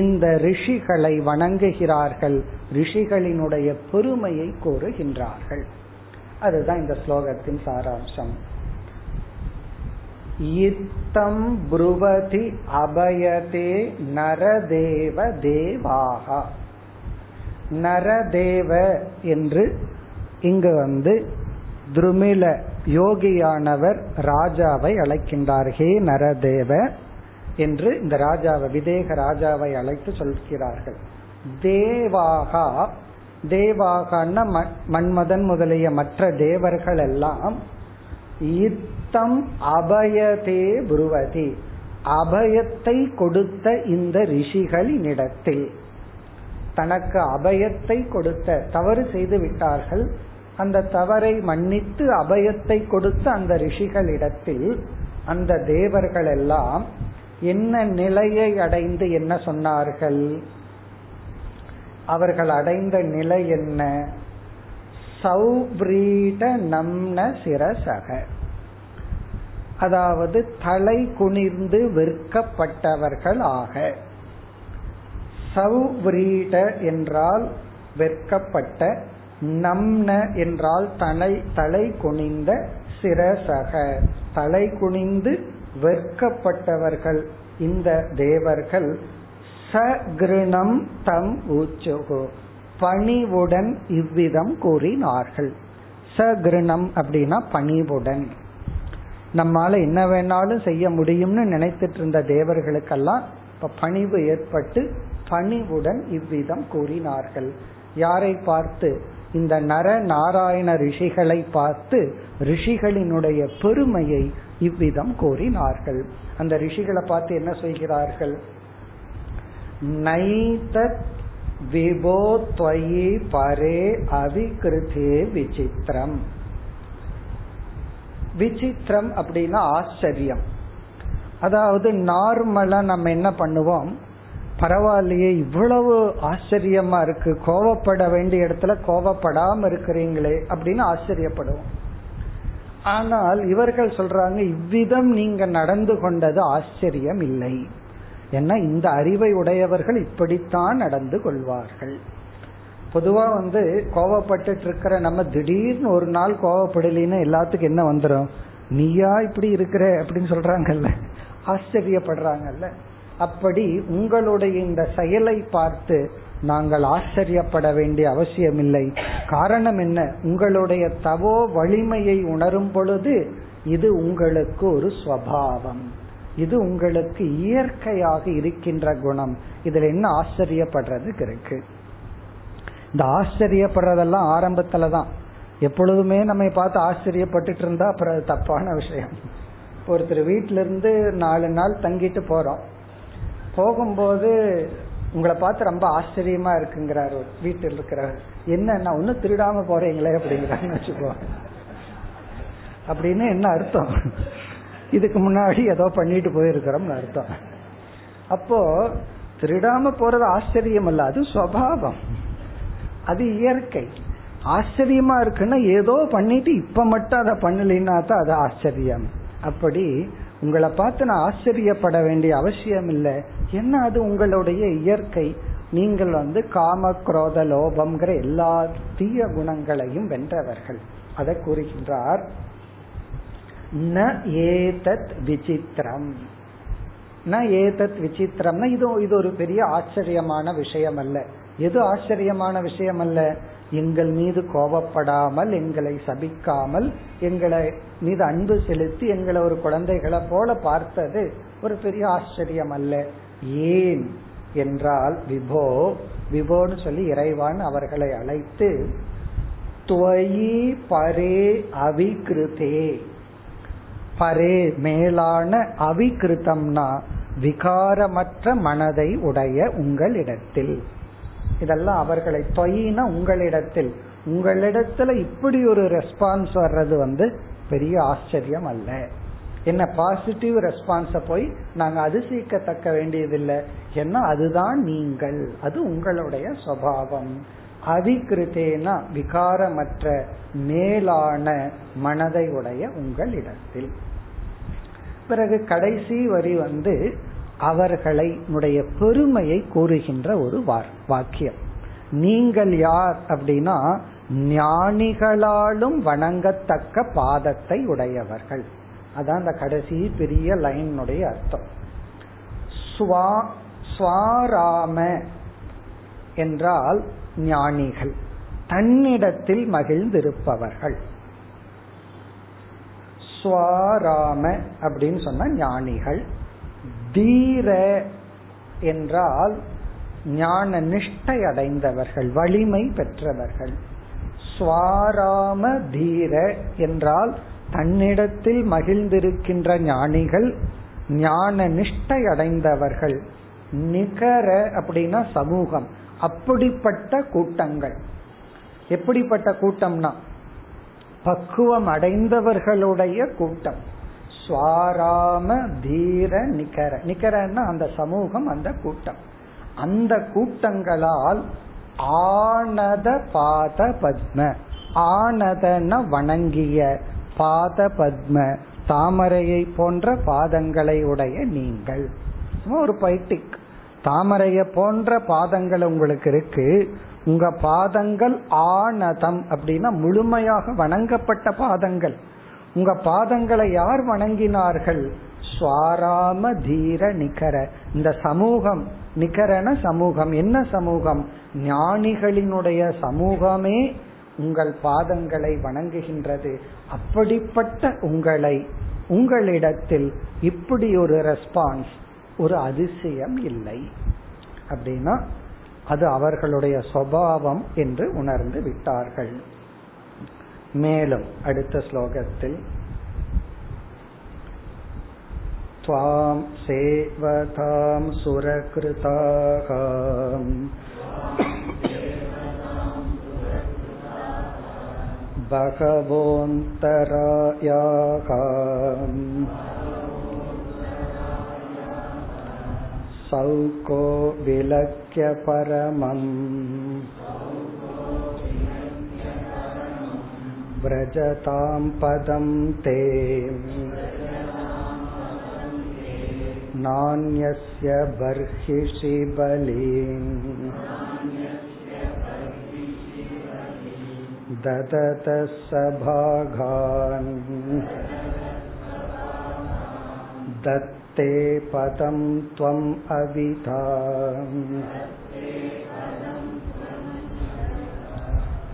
இந்த ரிஷிகளை வணங்குகிறார்கள் ரிஷிகளினுடைய பெருமையை கூறுகின்றார்கள். அதுதான் இந்த ஸ்லோகத்தின் சாராம்சம். இத்தம் புருவதி அபயதே நரதேவ தேவாகா நரதேவ என்று இங்கு வந்து துருமில யோகியானவர் ராஜாவை அழைக்கின்றார். ஹே நரதேவ என்று இந்த ராஜாவை விதேக ராஜாவை அழைத்து சொல்கிறார்கள். தேவாகா தேவாகன மன்மதன் முதலிய மற்ற தேவர்கள் எல்லாம் இத்தம் அபயதே புருவதி. அபயத்தை கொடுத்த இந்த ரிஷிகளினிடத்தில். தனக்கு அபயத்தை கொடுத்த தவறு செய்து விட்டார்கள். அந்த தவறை மன்னித்து அபயத்தை கொடுத்த அந்த ரிஷிகளிடத்தில் அந்த தேவர்கள் எல்லாம் என்ன நிலையை அடைந்து என்ன சொன்னார்கள்? அவர்கள் அடைந்த நிலை என்ன? சௌபிரீட நம்ன சிரசக. அதாவது தலை குனிர்ந்து வெறுக்கப்பட்டவர்கள் ஆக சௌவ்ரீட என்றால் வெற்கப்பட்ட நம்ன என்றால் தலை தலை குனிந்த சிரசக. தலை குனிந்து வெட்கப்பட்டவர்கள் இந்த தேவர்கள். சகிருணம் தம் ஊச்சுகு. பணிவுடன் இவ்விதம் கூறினார்கள். சகிருணம் அப்படின்னா பணிவுடன். நம்மால என்ன வேணாலும் செய்ய முடியும்னு நினைத்துட்டு இருந்த தேவர்களுக்கெல்லாம் இப்ப பணிவு ஏற்பட்டு பணிவுடன் இவ்விதம் கூறினார்கள். யாரை பார்த்து? இந்த நர நாராயண ரிஷிகளை பார்த்து ரிஷிகளினுடைய பெருமையை இவ்விதம் கூறினார்கள். அந்த ரிஷிகளை பார்த்து என்ன செய்கிறார்கள் நைதத் விபோ துவயி பரே அவிகிருதே விசித்திரம். விசித்திரம் அப்படின்னா ஆச்சரியம். அதாவது நார்மலா நம்ம என்ன பண்ணுவோம்? பரவாயில்லையே இவ்வளவு ஆச்சரியமா இருக்கு. கோவப்பட வேண்டிய இடத்துல கோவப்படாம இருக்கிறீங்களே அப்படின்னு ஆச்சரியப்படுவோம். ஆனால் இவர்கள் சொல்றாங்க இவ்விதம் நீங்க நடந்து கொண்டது ஆச்சரியம் இல்லை. ஏன்னா இந்த அறிவை உடையவர்கள் இப்படித்தான் நடந்து கொள்வார்கள். பொதுவா வந்து கோவப்பட்டு இருக்கிற நம்ம திடீர்னு ஒரு நாள் கோவப்படலின்னு எல்லாத்துக்கும் என்ன வந்துடும் நீயா இப்படி இருக்கிற அப்படின்னு சொல்றாங்கல்ல. ஆச்சரியப்படுறாங்கல்ல. அப்படி உங்களுடைய இந்த செயலை பார்த்து நாங்கள் ஆச்சரியப்பட வேண்டிய அவசியமில்லை. காரணம் என்ன? உங்களுடைய தவோ வலிமையை உணரும் பொழுது இது உங்களுக்கு ஒரு ஸ்வபாவம் இது உங்களுக்கு இயற்கையாக இருக்கின்ற குணம். இதுல என்ன ஆச்சரியப்படுறதுக்கு இருக்கு. இந்த ஆச்சரியப்படுறதெல்லாம் ஆரம்பத்துல தான் எப்பொழுதுமே நம்ம பார்த்து ஆச்சரியப்பட்டுட்டு இருந்தா அப்புறம் அது தப்பான விஷயம். ஒருத்தர் வீட்டில இருந்து நாலு நாள் தங்கிட்டு போறோம். போகும்போது உங்களை பார்த்து ரொம்ப ஆச்சரியமா இருக்குங்கிறாரு வீட்டில் இருக்கிறார் என்ன ஒன்னும் திருடாம போறீங்களே அப்படிங்கிறாங்க வச்சுக்கோ அப்படின்னு என்ன அர்த்தம்? இதுக்கு முன்னாடி ஏதோ பண்ணிட்டு போயிருக்கிறோம்னு அர்த்தம். அப்போ திருடாம போறது ஆச்சரியம் அல்ல அது சுவாவம். அது இயற்கை. ஆச்சரியமா இருக்குன்னா ஏதோ பண்ணிட்டு இப்ப மட்டும் அதை பண்ணலைன்னா தான் அது ஆச்சரியம். அப்படி உங்களை பார்த்து நான் ஆச்சரியப்பட வேண்டிய அவசியம் இல்லை. என்ன அது உங்களுடைய இயற்கை? நீங்கள் வந்து காம குரோத லோபம்ங்கிற எல்லா தீய குணங்களையும் வென்றவர்கள். அதை கூறுகின்றார் ந ஏதத் விசித்திரம். ந ஏதத் விசித்திரம்னா இது இது ஒரு பெரிய ஆச்சரியமான விஷயம் அல்ல எது ஆச்சரியமான விஷயம் அல்ல எங்கள் மீது கோபப்படாமல் எங்களை சபிக்காமல் எங்களை மீது அன்பு செலுத்தி எங்களை ஒரு குழந்தைகளை போல பார்த்தது ஒரு பெரிய ஆச்சரியம் அல்ல ஏன் என்றால் விபோ விபோன்னு சொல்லி இறைவான் அவர்களை அழைத்து துவயி பரே அவிகிருதே. பரே மேலான அவிகிருத்தம்னா விகாரமற்ற மனதை உடைய உங்களிடத்தில். இதெல்லாம் அவர்களை தொயின உங்களிடத்தில். உங்களிடத்துல இப்படி ஒரு ரெஸ்பான்ஸ் வர்றது வந்து பெரிய ஆச்சரியம் அல்ல. என்ன பாசிட்டிவ் ரெஸ்பான்ஸ போய் நாங்க அதிசயிக்கத்தக்க வேண்டியதில்லை. ஏன்னா அதுதான் நீங்கள். அது உங்களுடைய சுவாவம். அவிகிருத்தேனா விகாரமற்ற மேலான மனதை உடைய உங்களிடத்தில். பிறகு கடைசி வரி வந்து அவர்களை பெருமையை கூறுகின்ற ஒரு வாக்கியம். நீங்கள் யார் அப்படின்னா ஞானிகளாலும் வணங்கத்தக்க பாதத்தை உடையவர்கள். அதான் அந்த கடைசி பெரிய லைனுடைய அர்த்தம். ஸ்வாராம என்றால் ஞானிகள். தன்னிடத்தில் மகிழ்ந்திருப்பவர்கள். ஸ்வாராம அப்படின்னு சொன்ன ஞானிகள். தீர என்றால் ஞான நிஷ்டை அடைந்தவர்கள் வலிமை பெற்றவர்கள். ஸ்வாராம தீர என்றால் தன்னிடத்தில் மகிழ்ந்திருக்கின்ற ஞானிகள் ஞான நிஷ்டை அடைந்தவர்கள். நிகர அப்படின்னா சமூகம். அப்படிப்பட்ட கூட்டங்கள். எப்படிப்பட்ட கூட்டம்னா பக்குவம் அடைந்தவர்களுடைய கூட்டம். சுவாராம தீர நிகர நிகரன்னா அந்த சமூகம் அந்த கூட்டம். அந்த கூட்டங்களால் ஆனத பாத பத்ம. ஆனதன வணங்கிய பாத பத்ம. தாமரையை போன்ற பாதங்களை உடைய நீங்கள். ஒரு பைட்டிக் தாமரையை போன்ற பாதங்கள் உங்களுக்கு இருக்கு. உங்க பாதங்கள் ஆனதம் அப்படின்னா முழுமையாக வணங்கப்பட்ட பாதங்கள். உங்க பாதங்களை யார் வணங்கினார்கள்? சுவாராம தீர நிகர இந்த சமூகம் நிகரன சமூகம். என்ன சமூகம்? ஞானிகளினுடைய சமூகமே உங்கள் பாதங்களை வணங்குகின்றது. அப்படிப்பட்ட உங்களை உங்களிடத்தில் இப்படி ஒரு ரெஸ்பான்ஸ் ஒரு அதிசயம் இல்லை. அப்படின்னா அது அவர்களுடைய சுவாவம் என்று உணர்ந்து விட்டார்கள் மேலும் அடுத்த ஸ்லோகத்தில் त्वां सेवतां सुरकृताः बहवोऽन्तरायाः सौको विलक्ष्य परमम् व्रजतां पदं ते नान्यस्य बर्हिषि बलीन् ददतः सभागान् दत्ते पदं त्वम् अविता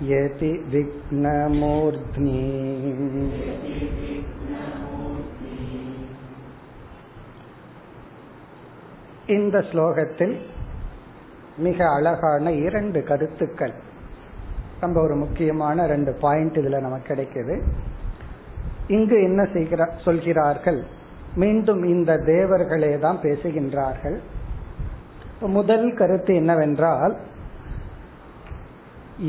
यति विघ्नमूर्ध्नि இந்த ஸ்லோகத்தில் மிக அழகான இரண்டு கருத்துக்கள் ரொம்ப ஒரு முக்கியமான ரெண்டு பாயிண்ட் இதுல நமக்கு கிடைக்குது இங்கு என்ன செய்கிறார் சொல்கிறார்கள் மீண்டும் இந்த தேவர்களே தான் பேசுகின்றார்கள். முதல் கருத்து என்னவென்றால்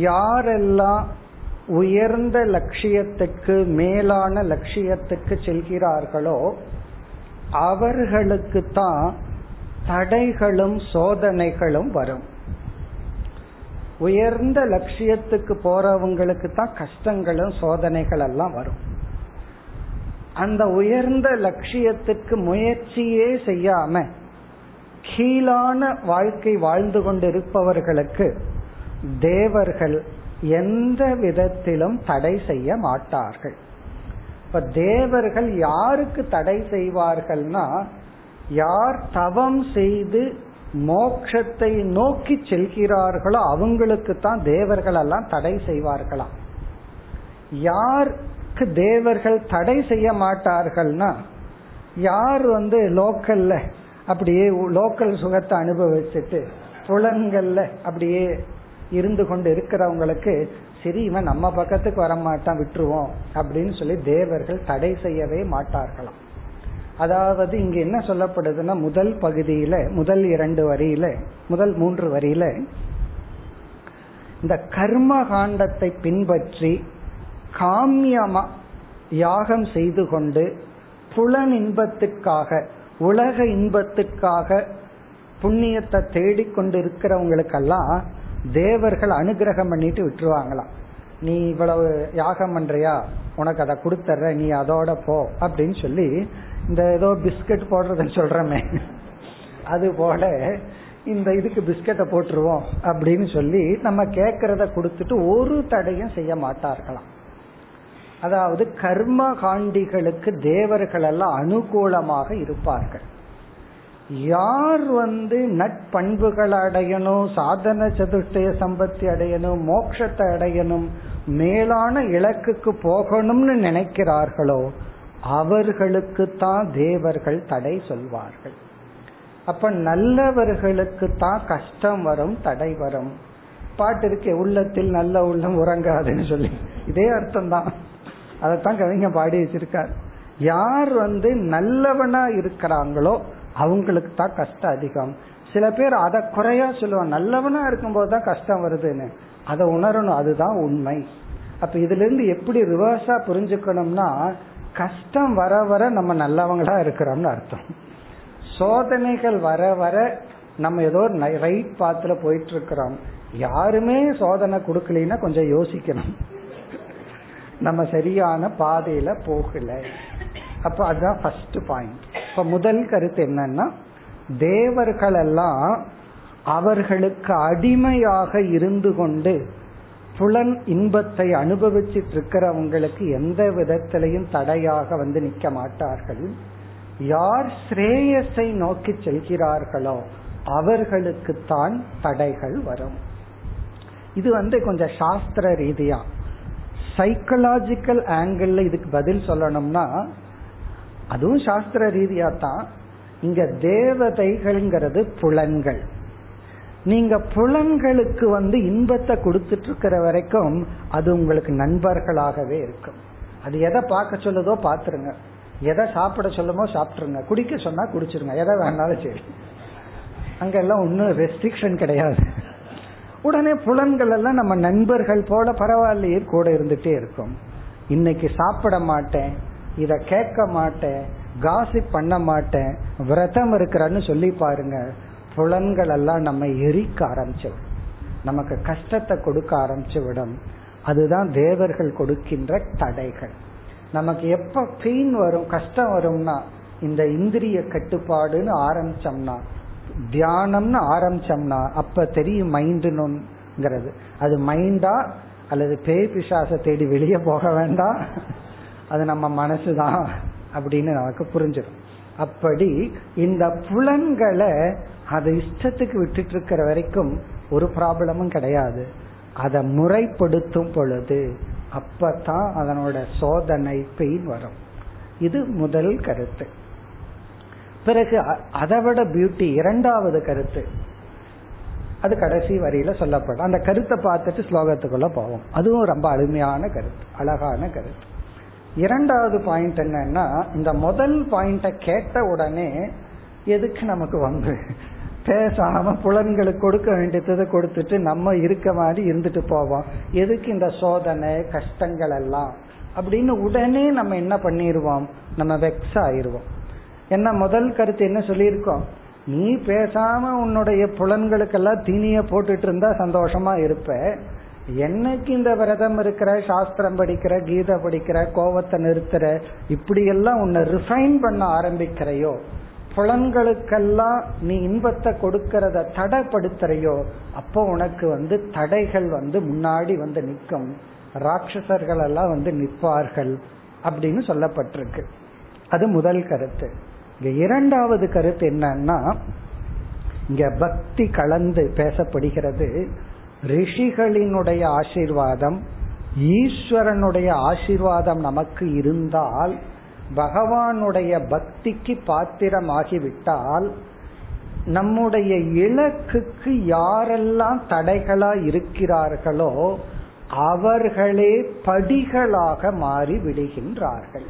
யாரெல்லாம் உயர்ந்த லட்சியத்துக்கு மேலான லட்சியத்துக்கு செல்கிறார்களோ அவர்களுக்கு தான் தடைகளும் சோதனைகளும் வரும். உயர்ந்த லட்சியத்துக்கு போறவங்களுக்கு தான் கஷ்டங்களும் சோதனைகள் எல்லாம் வரும். அந்த உயர்ந்த லட்சியத்துக்கு முயற்சியே செய்யாம கீழான வாழ்க்கை வாழ்ந்து கொண்டிருப்பவர்களுக்கு தேவர்கள் எந்த விதத்திலும் தடை செய்ய மாட்டார்கள். இப்ப தேவர்கள் யாருக்கு தடை செய்வார்கள்னா யார் தவம் செய்து மோக்ஷத்தை நோக்கி செல்கிறார்களோ அவங்களுக்கு தான் தேவர்கள் எல்லாம் தடை செய்வார்களாம். யார் தேவர்கள் தடை செய்ய மாட்டார்கள்னா யார் வந்து லோக்கல்ல அப்படியே லோக்கல் சுகத்தை அனுபவிச்சுட்டு புலன்கள்ல அப்படியே இருந்து கொண்டு இருக்கிறவங்களுக்கு சரி இவன் நம்ம பக்கத்துக்கு வரமாட்டான் விட்டுருவோம் அப்படின்னு சொல்லி தேவர்கள் தடை செய்யவே மாட்டார்களாம். அதாவது இங்க என்ன சொல்லப்படுதுன்னா முதல் பகுதியில முதல் இரண்டு வரியில முதல் மூன்று வரியில இந்த கர்ம காண்டத்தை பின்பற்றி காமியமா யாகம் செய்து கொண்டு புலன் இன்பத்துக்காக உலக இன்பத்துக்காக புண்ணியத்தை தேடிக்கொண்டு இருக்கிறவங்களுக்கெல்லாம் தேவர்கள் அனுகிரகம் பண்ணிட்டு விட்டுருவாங்களாம். நீ இவ்வளவு யாகம் பண்றியா? உனக்கு அதை கொடுத்துட்ற நீ அதோட போ அப்படின்னு சொல்லி இந்த ஏதோ பிஸ்கட் போடுறதுன்னு சொல்றமே. அது போல இந்த இதுக்கு பிஸ்கட்டை போட்டுருவோம் அப்படின்னு சொல்லி நம்ம கேட்கறத கொடுத்துட்டு ஒரு தடையும் செய்ய மாட்டார்களாம். அதாவது கர்ம காண்டிகளுக்கு தேவர்கள் எல்லாம் அனுகூலமாக இருப்பார்கள். யார் வந்து நட்பண்புகள் அடையணும் சாதன சதுஷ்டய சம்பத்தி அடையணும் மோட்சத்தை அடையணும் மேலான இலக்குக்கு போகணும்னு நினைக்கிறார்களோ அவர்களுக்கு தான் தேவர்கள் தடை சொல்வார்கள். அப்ப நல்லவர்களுக்கு தான் கஷ்டம் வரும் தடை வரும். பாட்டு இருக்கே உள்ளத்தில் நல்ல உள்ளம் உறங்காதுன்னு சொல்லி. இதே அர்த்தம் தான் அதைத்தான் கவிஞர் பாடி வச்சிருக்கார். யார் வந்து நல்லவனா இருக்கிறாங்களோ அவங்களுக்கு தான் கஷ்டம் அதிகம். சில பேர் அதை குறையா சொல்லுவான் நல்லவனா இருக்கும்போது தான் கஷ்டம் வருதுன்னு. அதை உணரணும். அதுதான் உண்மை. அப்ப இதுல இருந்து எப்படி ரிவர்ஸா புரிஞ்சுக்கணும்னா கஷ்டம் வர வர நம்ம நல்லவங்களா இருக்கிறோம்னு அர்த்தம். சோதனைகள் வர வர நம்ம ஏதோ ரைட் பாத்துல போயிட்டு இருக்கிறோம். யாருமே சோதனை கொடுக்கலன்னா கொஞ்சம் யோசிக்கணும். நம்ம சரியான பாதையில போகல. அப்ப அதுதான் ஃபர்ஸ்ட் பாயிண்ட் இப்ப முதல் கருத்து என்னன்னா தேவர்கள் எல்லாம் அவர்களுக்கு அடிமையாக இருந்து கொண்டு புலன் இன்பத்தை அனுபவிச்சிட்டு இருக்கிறவங்களுக்கு எந்த விதத்திலையும் தடையாக வந்து நிக்க மாட்டார்கள். யார் ஸ்ரேயஸை நோக்கி செல்கிறார்களோ அவர்களுக்கு தான் தடைகள் வரும். இது வந்து கொஞ்சம் சாஸ்திர ரீதியா. சைக்கலாஜிக்கல் ஆங்கிள் இதுக்கு பதில் சொல்லணும்னா அதுவும் சாஸ்திர ரீதியா தான். இங்க தேவதைகள்ங்கிறது புலன்கள். நீங்க புலன்களுக்கு வந்து இன்பத்தை கொடுத்துட்டு இருக்கிற வரைக்கும் அது உங்களுக்கு நண்பர்களாகவே இருக்கும். அது எதை பார்க்க சொல்லுதோ பாத்துருங்க எதை சாப்பிட சொல்லுமோ சாப்பிட்டுருங்க. குடிக்க சொன்னா குடிச்சிருங்க. எதை வேணாலும் சரி. அங்கெல்லாம் ஒன்றும் ரெஸ்ட்ரிக்ஷன் கிடையாது. உடனே புலன்கள் எல்லாம் நம்ம நண்பர்கள் போல பரவாயில்லையே கூட இருந்துட்டே இருக்கும். இன்னைக்கு சாப்பிட மாட்டேன் இத கேட்க மாட்டேன் காசிப் பண்ண மாட்டேன் விரதம் இருக்கிறான்னு சொல்லி பாருங்க புலன்கள் எல்லாம் நம்ம எரிக்க ஆரம்பிச்சிடும். நமக்கு கஷ்டத்தை கொடுக்க ஆரம்பிச்சு விடும் அதுதான் தேவர்கள் கொடுக்கின்ற தடைகள். நமக்கு எப்ப பெயின் வரும் கஷ்டம் வரும்னா இந்த இந்திரிய கட்டுப்பாடுன்னு ஆரம்பிச்சோம்னா தியானம்னு ஆரம்பிச்சோம்னா அப்ப தெரியும் மைண்டுங்கிறது அது மைண்டா அல்லது பேய் பிசாச தேடி வெளியே போக வேண்டாம். அது நம்ம மனசுதான் அப்படின்னு நமக்கு புரிஞ்சிடும். அப்படி இந்த புலன்களை அதை இஷ்டத்துக்கு விட்டுட்டு இருக்கிற வரைக்கும் ஒரு ப்ராப்ளமும் கிடையாது. அதை முறைப்படுத்தும் பொழுது அப்பதான் அதனோட சோதனை பெயின் வரும். இது முதல் கருத்து. பிறகு அதை விட பியூட்டி இரண்டாவது கருத்து. அது கடைசி வரியில சொல்லப்படும். அந்த கருத்தை பார்த்துட்டு ஸ்லோகத்துக்குள்ள போவோம். அதுவும் ரொம்ப அருமையான கருத்து அழகான கருத்து. இரண்டாவது பாயிண்ட் என்னன்னா இந்த முதல் பாயிண்ட கேட்ட உடனே எதுக்கு நமக்கு வந்து பேசாம புலன்களுக்கு கொடுக்க வேண்டியதை கொடுத்துட்டு நம்ம இருக்க மாதிரி இருந்துட்டு போவோம். எதுக்கு இந்த சோதனை கஷ்டங்கள் எல்லாம்? அப்படின்னு உடனே நம்ம என்ன பண்ணிடுவோம் நம்ம வெக்ஸ் ஆயிடுவோம் என்ன முதல் கருத்து என்ன சொல்லியிருக்கோம் நீ பேசாம உன்னுடைய புலன்களுக்கெல்லாம் தீனிய போட்டுட்டு இருந்தா சந்தோஷமா இருப்ப. என்னைக்கு இந்த விரதம் இருக்கிற சாஸ்திரம் படிக்கிற கீதை படிக்கிற கோவத்தை நிறுத்துற இப்படி எல்லாம் உன்னை ரிஃபைன் பண்ண ஆரம்பிக்கிறையோ? புலன்களுக்கெல்லாம் நீ இன்பத்தை கொடுக்கறத தடைப்படுத்துறையோ? அப்போ உனக்கு வந்து தடைகள் வந்து முன்னாடி வந்து நிற்கும். ராட்சசர்கள் எல்லாம் வந்து நிற்பார்கள் அப்படின்னு சொல்லப்பட்டிருக்கு. அது முதல் கருத்து. இங்க இரண்டாவது கருத்து என்னன்னா இங்க பக்தி கலந்து பேசப்படுகிறது. ரிஷிகளினுடைய ஆசீர்வாதம் ஈஸ்வரனுடைய ஆசீர்வாதம் நமக்கு இருந்தால் பகவானுடைய பக்திக்கு பாத்திரமாகிவிட்டால் நம்முடைய இலக்குக்கு யாரெல்லாம் தடைகளா இருக்கிறார்களோ அவர்களே படிகளாக மாறி விடுகின்றார்கள்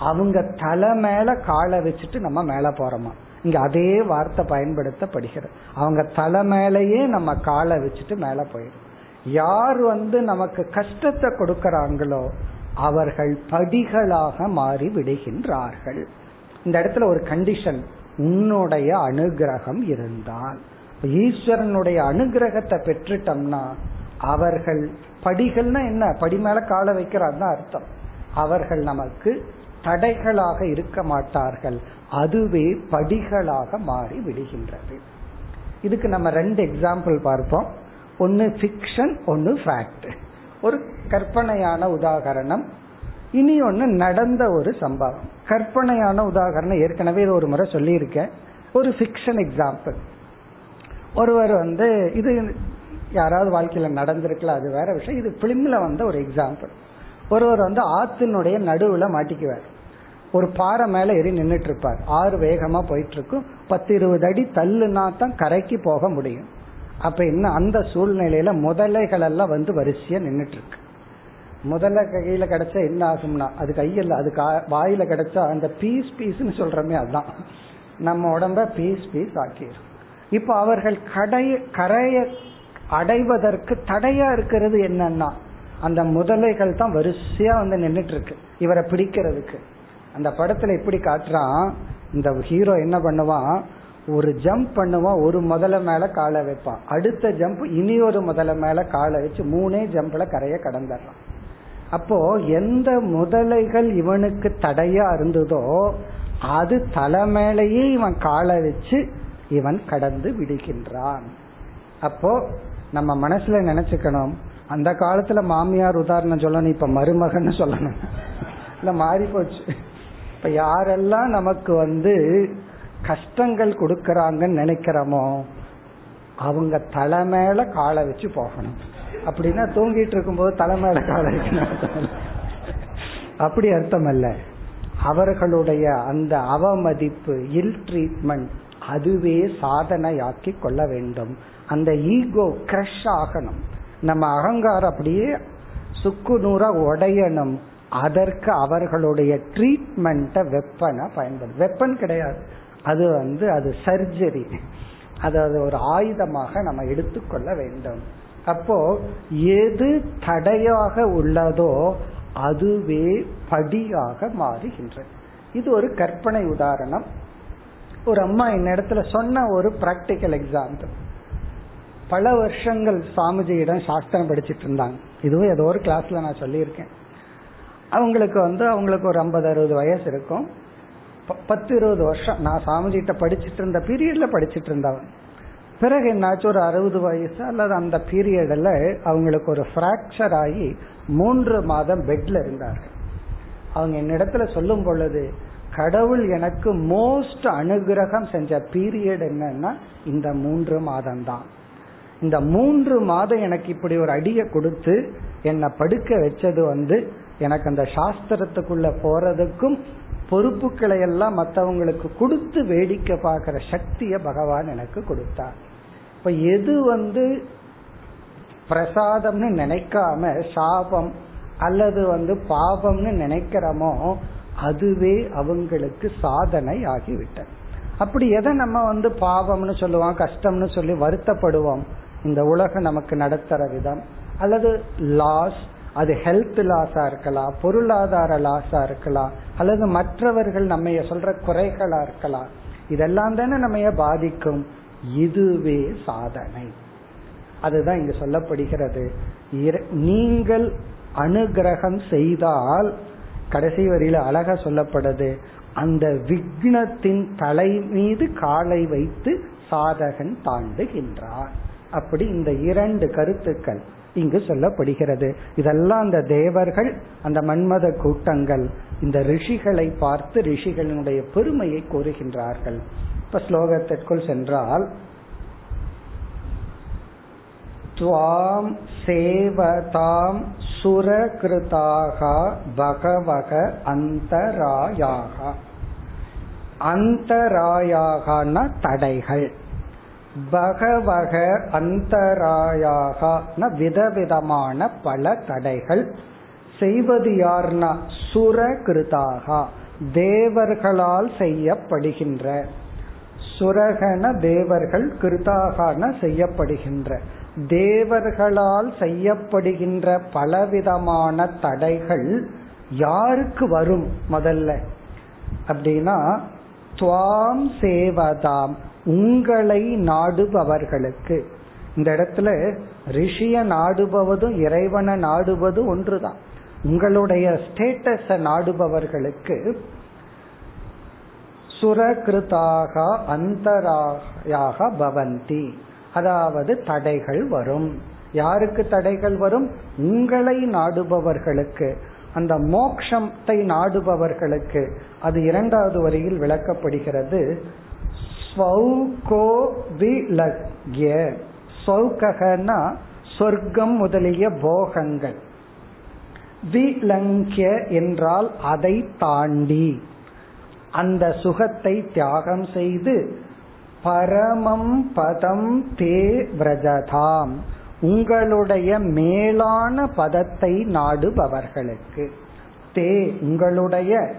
அவங்க தலை மேல காலை வச்சுட்டு நம்ம மேல போறோமா? இங்க அதே வார்த்தை பயன்படுத்தப்படுகிறது. அவங்க தலை மேலேயே நம்ம காலை வச்சுட்டு மேல போயிடும். யார் வந்து நமக்கு கஷ்டத்தை கொடுக்கறாங்களோ அவர்கள் படிகளாக மாறி விடுகின்றார்கள். இந்த இடத்துல ஒரு கண்டிஷன் உன்னுடைய அனுகிரகம் இருந்தால். ஈஸ்வரனுடைய அனுகிரகத்தை பெற்றுட்டோம்னா அவர்கள் படிகள்னா என்ன? படி மேல கால வைக்கிறார் அர்த்தம். அவர்கள் நமக்கு தடைகளாக இருக்க மாட்டார்கள். அதுவே படிகளாக மாறி விடுகின்றது. இதுக்கு நம்ம ரெண்டு எக்ஸாம்பிள் பார்ப்போம். ஒன்னு ஃபிக்ஷன் ஒன்னு ஃபேக்ட் ஒரு கற்பனையான உதாகரணம். இனி ஒன்று நடந்த ஒரு சம்பவம். கற்பனையான உதாகரணம் ஏற்கனவே ஒரு முறை சொல்லியிருக்கேன். ஒரு ஃபிக்ஷன் எக்ஸாம்பிள் ஒருவர் வந்து இது யாராவது வாழ்க்கையில் நடந்திருக்கலாம் அது வேற விஷயம். இது பிலிம்ல வந்த ஒரு எக்ஸாம்பிள் ஒருவர் வந்து ஆத்தினுடைய நடுவுல மாட்டிக்குவார். ஒரு பாறை மேல ஏறி நின்றுட்டு இருப்பார் ஆறு வேகமா போயிட்டு இருக்கும் பத்து இருபது அடி தள்ளுனா தான் கரைக்கு போக முடியும். அப்ப என்ன அந்த சூழ்நிலையில முதலைகள் எல்லாம் வந்து வரிசையா நின்றுட்டு இருக்கு முதல்ல கையில கிடைச்சா என்ன ஆகும்னா அது கையில் அது வாயில கிடைச்சா அந்த பீஸ் பீஸ்ன்னு சொல்றமே அதுதான். நம்ம உடம்ப பீஸ் பீஸ் ஆக்கிடும் இப்போ அவர்கள் கடைய கரைய அடைவதற்கு தடையா இருக்கிறது என்னன்னா அந்த முதலைகள் தான் வரிசையா வந்து நின்றுட்டு இருக்கு இவரை பிடிக்கிறதுக்கு. அந்த படத்துல எப்படி காட்டுறான் இந்த ஹீரோ என்ன பண்ணுவான் ஒரு ஜம்ப் பண்ணுவான் ஒரு முதல மேல காலை வைப்பான் அடுத்த ஜம்ப் இனி ஒரு முதல மேல காலை வச்சு மூணே ஜம்ப்ல கரைய கடந்துடுறான். அப்போ எந்த முதலைகள் இவனுக்கு தடையா இருந்ததோ அது தலை மேலேயே இவன் காலை வச்சு இவன் கடந்து விடுகின்றான். அப்போ நம்ம மனசுல நினைச்சுக்கணும் அந்த காலத்துல மாமியார் உதாரணம் சொல்லணும் இப்ப மருமகன் சொல்லணும். இல்ல மாறி போச்சு இப்ப யாரெல்லாம் நமக்கு வந்து கஷ்டங்கள் கொடுக்கறாங்கன்னு நினைக்கிறோமோ அவங்க தலை காலை வச்சு போகணும். அப்படின்னா தூங்கிட்டு இருக்கும்போது தலை மேல காலை வைக்கணும் அப்படி அர்த்தம் அல்ல அவர்களுடைய அந்த அவமதிப்பு இல் ட்ரீட்மெண்ட் அதுவே சாதனையாக்கி கொள்ள வேண்டும். அந்த ஈகோ கிரஷ் ஆகணும். நம்ம அகங்காரம் அப்படியே சுக்கு நூறா உடையணும். அதற்கு அவர்களுடைய ட்ரீட்மெண்ட்டை வெப்பனை பயன்படும் வெப்பன் கிடையாது. அது வந்து அது சர்ஜரி அது ஒரு ஆயுதமாக நம்ம எடுத்துக்கொள்ள வேண்டும். அப்போ எது தடையாக உள்ளதோ அதுவே படியாக மாறுகின்றது இது ஒரு கற்பனை உதாரணம். ஒரு அம்மா என்னிடத்துல சொன்ன ஒரு பிராக்டிக்கல் எக்ஸாம்பிள் பல வருஷங்கள் சாமிஜியிடம் சாஸ்திரம் படிச்சுட்டு இருந்தாங்க. இதுவும் ஏதோ ஒரு கிளாஸ்ல நான் சொல்லியிருக்கேன். அவங்களுக்கு வந்து அவங்களுக்கு ஒரு ஐம்பது அறுபது வயசு இருக்கும். பத்து இருபது வருஷம். நான் சாமிஜிட்ட படிச்சுட்டு இருந்த பீரியட்ல படிச்சுட்டு இருந்தவன். பிறகு என்னாச்சு ஒரு அறுபது வயசு அல்லது அந்த பீரியடில் அவங்களுக்கு ஒரு ஃப்ராக்சர் ஆகி மூன்று மாதம் பெட்ல இருந்தார்கள். அவங்க என்னிடத்துல சொல்லும் பொழுது கடவுள் எனக்கு மோஸ்ட் அனுகிரகம் செஞ்ச பீரியட் என்னன்னா இந்த மூன்று மாதம் தான் இந்த மூன்று மாதம் எனக்கு இப்படி ஒரு அடியை கொடுத்து என்னை படுக்க வச்சது வந்து எனக்கு அந்த சாஸ்திரத்துக்குள்ள போறதுக்கும் பொறுப்புகளை எல்லாம் மற்றவங்களுக்கு கொடுத்து வேடிக்கை பார்க்கிற சக்தியை பகவான் எனக்கு கொடுத்தார். இப்ப எது வந்து பிரசாதம்னு நினைக்காம சாபம் அல்லது வந்து பாவம்னு நினைக்கிறோமோ அதுவே அவங்களுக்கு சாதனை ஆகிவிட்டது அப்படி எதை நம்ம வந்து பாவம்னு சொல்லுவோம் கஷ்டம்னு சொல்லி வருத்தப்படுவோம் இந்த உலகம் நமக்கு நடத்துற விதம். அல்லது லாஸ் அது ஹெல்த் லாஸா இருக்கலாம் பொருளாதார லாஸா இருக்கலாம் அல்லது மற்றவர்கள் நம்ம சொல்ற குறைகளா இருக்கலாம். இதெல்லாம் தானே நம்ம பாதிக்கும். இதுவே சாதனை. அதுதான் இங்கு சொல்லப்படுகிறது. நீங்கள் அனுகிரகம் செய்தால் கடைசி வரியில அழகா சொல்லப்படுது அந்த விக்னத்தின் தலை மீது காலை வைத்து சாதகன் தாண்டுகின்றான். அப்படி இந்த இரண்டு கருத்துக்கள் இங்கு சொல்லப்படுகிறது. இதெல்லாம் அந்த தேவர்கள் அந்த மன்மத கூட்டங்கள் இந்த ரிஷிகளை பார்த்து ரிஷிகளினுடைய பெருமையை கூறுகின்றார்கள். இப்ப ஸ்லோகத்திற்குள் சென்றால் துவாம் சேவதாம் சுரகிருதாக பகவக அந்தராயாக. அந்தராயாகன தடைகள். பகவக அந்தராயாக விதவிதமான பல தடைகள். செய்வது யார்னா சுரகிருதாக தேவர்களால் செய்யப்படுகின்ற. சுரகன தேவர்கள் கிருதாகன செய்யப்படுகின்ற. தேவர்களால் செய்யப்படுகின்ற பலவிதமான தடைகள் யாருக்கு வரும் முதல்ல? அப்படின்னா துவாம் சேவதாம். உங்களை நாடுபவர்களுக்கு. இந்த இடத்துல ரிஷிய நாடுபவதும் இறைவனை நாடுவதும் ஒன்றுதான். உங்களுடைய ஸ்டேட்டஸ நாடுபவர்களுக்கு சுரகிருதாக அந்தராயாக பவந்தி. அதாவது தடைகள் வரும். யாருக்கு தடைகள் வரும்? உங்களை நாடுபவர்களுக்கு. அந்த மோக்ஷத்தை நாடுபவர்களுக்கு. அது இரண்டாவது வரியில் விளக்கப்படுகிறது. ஸ்வௌகனா சொர்க்கம் முதலிய போகங்கள். விலங்கிய என்றால் அதை தாண்டி. அந்த சுகத்தை தியாகம் செய்து பரமம் பதம் தே விரஜதாம். உங்களுடைய மேலான பதத்தை நாடுபவர்களுக்கு. தே உங்களுடைய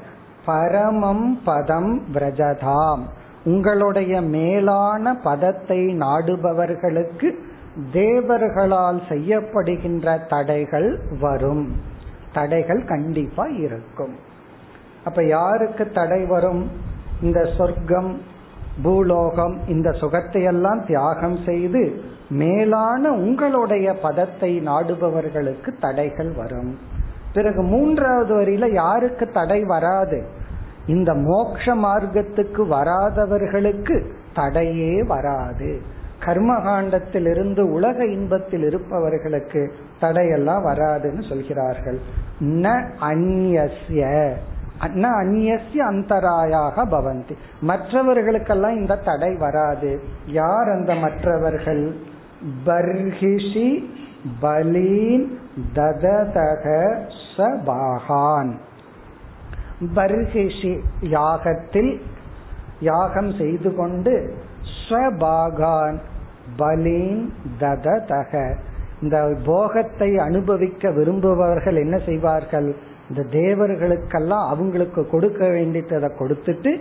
பரமம் பதம் விரஜதாம். உங்களுடைய மேலான பதத்தை நாடுபவர்களுக்கு தேவர்களால் செய்யப்படுகின்ற தடைகள் வரும். தடைகள் கண்டிப்பா இருக்கும். அப்ப யாருக்கு தடை வரும்? இந்த சொர்க்கம் பூலோகம் இந்த சுகத்தையெல்லாம் தியாகம் செய்து மேலான உங்களுடைய பதத்தை நாடுபவர்களுக்கு தடைகள் வரும். பிறகு மூன்றாவது வரியில யாருக்கு தடை வராது? இந்த மோக்ஷ மார்க்கத்துக்கு வராதவர்களுக்கு தடையே வராது. கர்மகாண்டத்திலிருந்து உலக இன்பத்தில் இருப்பவர்களுக்கு தடையெல்லாம் வராதுன்னு சொல்கிறார்கள். ந அந்நிய ந அந்நிய அந்தராயாக பவந்தி. மற்றவர்களுக்கெல்லாம் இந்த தடை வராது. யார் அந்த மற்றவர்கள்? பர்ஹிஷி பலீன் தததக சபாகான் பர்ஹிஷி யாகத்தில் யாகம் செய்து கொண்டு ஸ்வபாகான் பலீன் தததக. இந்த போகத்தை அனுபவிக்க விரும்புபவர்கள் என்ன செய்வார்கள்? இந்த தேவர்களுக்கெல்லாம் அவங்களுக்கு கொடுக்க வேண்டியதை கொடுத்துட்டு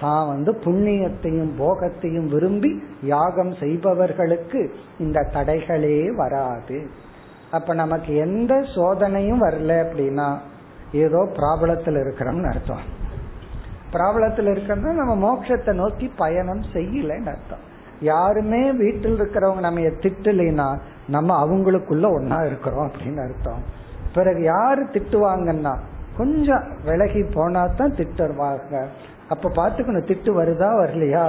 தான் வந்து புண்ணியத்தையும் போகத்தையும் விரும்பி யாகம் செய்பவர்களுக்கு இந்த தடைகளே வராது. அப்ப நமக்கு எந்த சோதனையும் வரல அப்படின்னா ஏதோ பிராபலத்தில் இருக்கிறோம்னு அர்த்தம். பிராபலத்தில் இருக்கிறதா நம்ம மோட்சத்தை நோக்கி பயணம் செய்யலன்னு அர்த்தம். யாருமே வீட்டில் இருக்கிறவங்க நம்ம திட்டலைன்னா நம்ம அவங்களுக்குள்ள ஒன்னா இருக்கிறோம் அப்படின்னு அர்த்தம். பிறகு யாரு திட்டுவாங்கன்னா கொஞ்சம் விலகி போனா தான் திட்டுவாங்க. அப்ப பாத்துக்கணும் திட்டு வருதா வரலையா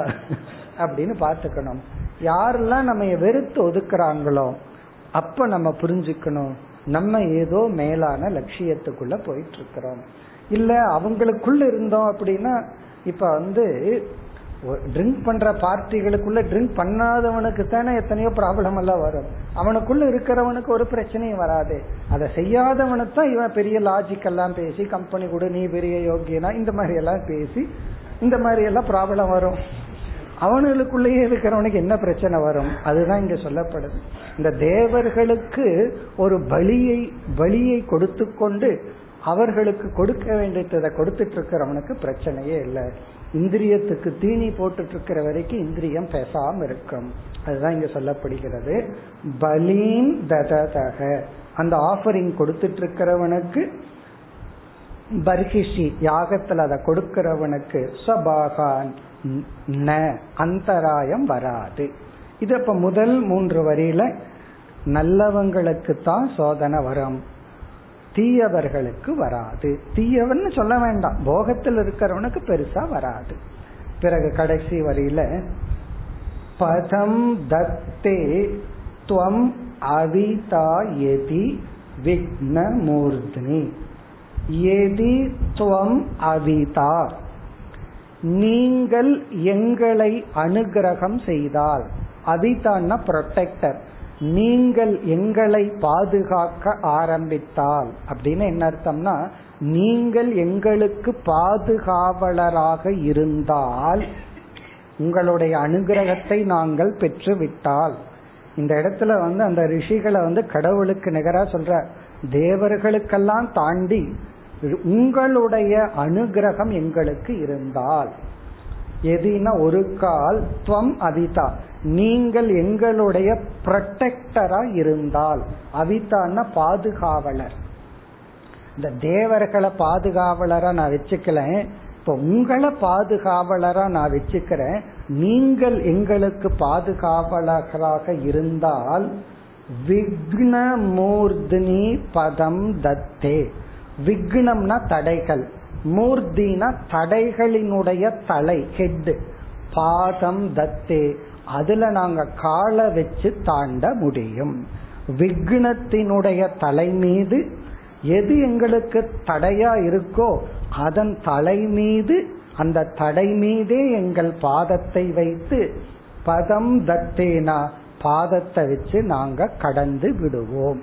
அப்படின்னு பாத்துக்கணும் யாரெல்லாம் நம்ம வெறுத்து ஒதுக்குறாங்களோ அப்ப நம்ம புரிஞ்சுக்கணும். நம்ம ஏதோ மேலான லட்சியத்துக்குள்ள போயிட்டு இருக்கிறோம் இல்ல அவங்களுக்குள்ள இருந்தோம் அப்படின்னா இப்ப வந்து ட்ரிங்க் பண்ற பார்ட்டிகளுக்குள்ள ட்ரிங்க் பண்ணாதவனுக்கு தானே எத்தனையோ ப்ராப்ளம் எல்லாம் வரும். அவனுக்குள்ள இருக்கிறவனுக்கு ஒரு பிரச்சனையும் வராது. அதை செய்யாதவனுக்கு தான் இவன் பெரிய லாஜிக் எல்லாம் பேசி கம்பெனி கூட நீ பெரிய யோகியனா இந்த மாதிரி எல்லாம் பேசி இந்த மாதிரி எல்லாம் ப்ராப்ளம் வரும். அவனுக்குள்ளேயே இருக்கிறவனுக்கு என்ன பிரச்சனை வரும்? அதுதான் இங்க சொல்லப்படுது இந்த தேவர்களுக்கு ஒரு பலியை பலியை கொடுத்து கொண்டு அவர்களுக்கு கொடுக்க வேண்டியதை கொடுத்துட்டு இருக்கிறவனுக்கு பிரச்சனையே இல்லை. இந்திரியத்துக்கு தீனி போட்டுட்டு இருக்கிற வரைக்கும் இந்திரியம் பேசாம இருக்கும். அதுதான் இங்க சொல்லப்படுகிறது. பலீன் தததக. அந்த ஆஃபரிங் கொடுத்துட்டு இருக்கிறவனுக்கு பர்ஹிஷி யாகத்துல அதை கொடுக்கிறவனுக்கு சபாகான். ந அந்தராயம் வராது. இது அப்ப முதல் மூன்று வரியில நல்லவங்களுக்கு தான் சோதனை வரும். தீயவர்களுக்கு வராது. தீயவன் சொல்ல வேண்டாம். போகத்தில் இருக்கிறவனுக்கு பெருசா வராது. பிறகு கடைசி வரியில பதம் தத்தே துவம் அவிதா எதி விக்ன எதி துவம் அவிதா. நீங்கள் எங்களை அனுகிரகம் செய்தால் அவிதான்னா ப்ரொடெக்டர் நீங்கள் எங்களை பாதுகாக்க ஆரம்பித்தால் அப்படின்னு என்ன அர்த்தம்னா நீங்கள் எங்களுக்கு பாதுகாவலராக இருந்தால் உங்களுடைய அனுகிரகத்தை நாங்கள் பெற்றுவிட்டால். இந்த இடத்துல வந்து அந்த ரிஷிகளை வந்து கடவுளுக்கு நிகரா சொல்ற தேவர்களுக்கெல்லாம் தாண்டி உங்களுடைய அனுகிரகம் எங்களுக்கு இருந்தால். எதினா ஒரு கால் துவம் அவிதா. நீங்கள் எங்களுடைய ப்ரொடெக்டரா இருந்தால். அவிதான்னா பாதுகாவலர். இந்த தேவர்களை பாதுகாவலரா நான் வச்சுக்கல இப்ப உங்களை பாதுகாவலரா நான் வச்சுக்கிறேன். நீங்கள் எங்களுக்கு பாதுகாவலராக இருந்தால் விக்னமூர்தினி பதம் தத்தே. விக்னம்னா தடைகள் மூர்த்தினா தடைகளினுடைய தலை ஹெட் பாதம் தத்தே. அதுல நாங்க காலை வச்சு தாண்ட முடியும். விக்னத்தினுடைய தலை மீது எது எங்களுக்கு தடையா இருக்கோ அதன் தலை மீது அந்த தடை மீதே எங்கள் பாதத்தை வைத்து பதம் தத்தேனா பாதத்தை வச்சு நாங்க கடந்து விடுவோம்.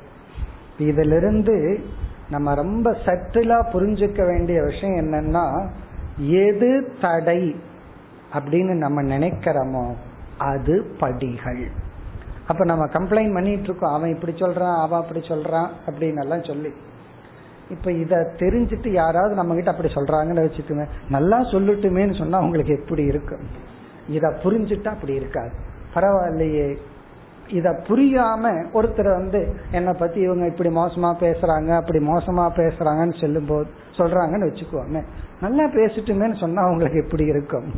இதிலிருந்து நம்ம ரொம்ப சட்டிலா புரிஞ்சுக்க வேண்டிய விஷயம் என்னன்னா எது தடை அப்படின்னு நம்ம நினைக்கிறோமோ அது படிகள். அப்ப நம்ம கம்ப்ளைண்ட் பண்ணிட்டு இருக்கோம் அவன் இப்படி சொல்றான் அவன் அப்படி சொல்றான் அப்படின்னு எல்லாம் சொல்லி. இப்ப இத தெரிஞ்சுட்டு யாராவது நம்ம கிட்ட அப்படி சொல்றாங்கன்னு வச்சுக்கோங்க. நல்லா சொல்லட்டுமேன்னு சொன்னா உங்களுக்கு எப்படி இருக்கும்? இத புரிஞ்சுட்டா அப்படி இருக்காது. பரவாயில்லையே. இத புரியாம ஒருத்தர் வந்து என்னை பத்தி இவங்க இப்படி மோசமா பேசுறாங்க அப்படி மோசமா பேசுறாங்கன்னு சொல்லும் போது சொல்றாங்கன்னு வச்சுக்கோங்க. நல்லா பேசிட்டுமேன்னு சொன்னா அவங்களுக்கு எப்படி இருக்கும்?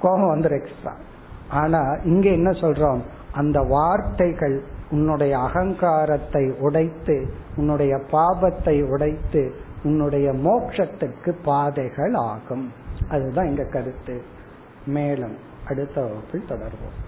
கோபம் வந்துடும் எக்ஸ்ட்ரா ஆனா இங்க என்ன சொல்றோம்? அந்த வார்த்தைகள் உன்னுடைய அகங்காரத்தை உடைத்து உன்னுடைய பாபத்தை உடைத்து உன்னுடைய மோட்சத்துக்கு பாதைகள் ஆகும். அதுதான் இங்க கருத்து. மேலும் அடுத்த வகுப்பில் தொடர்வோம்.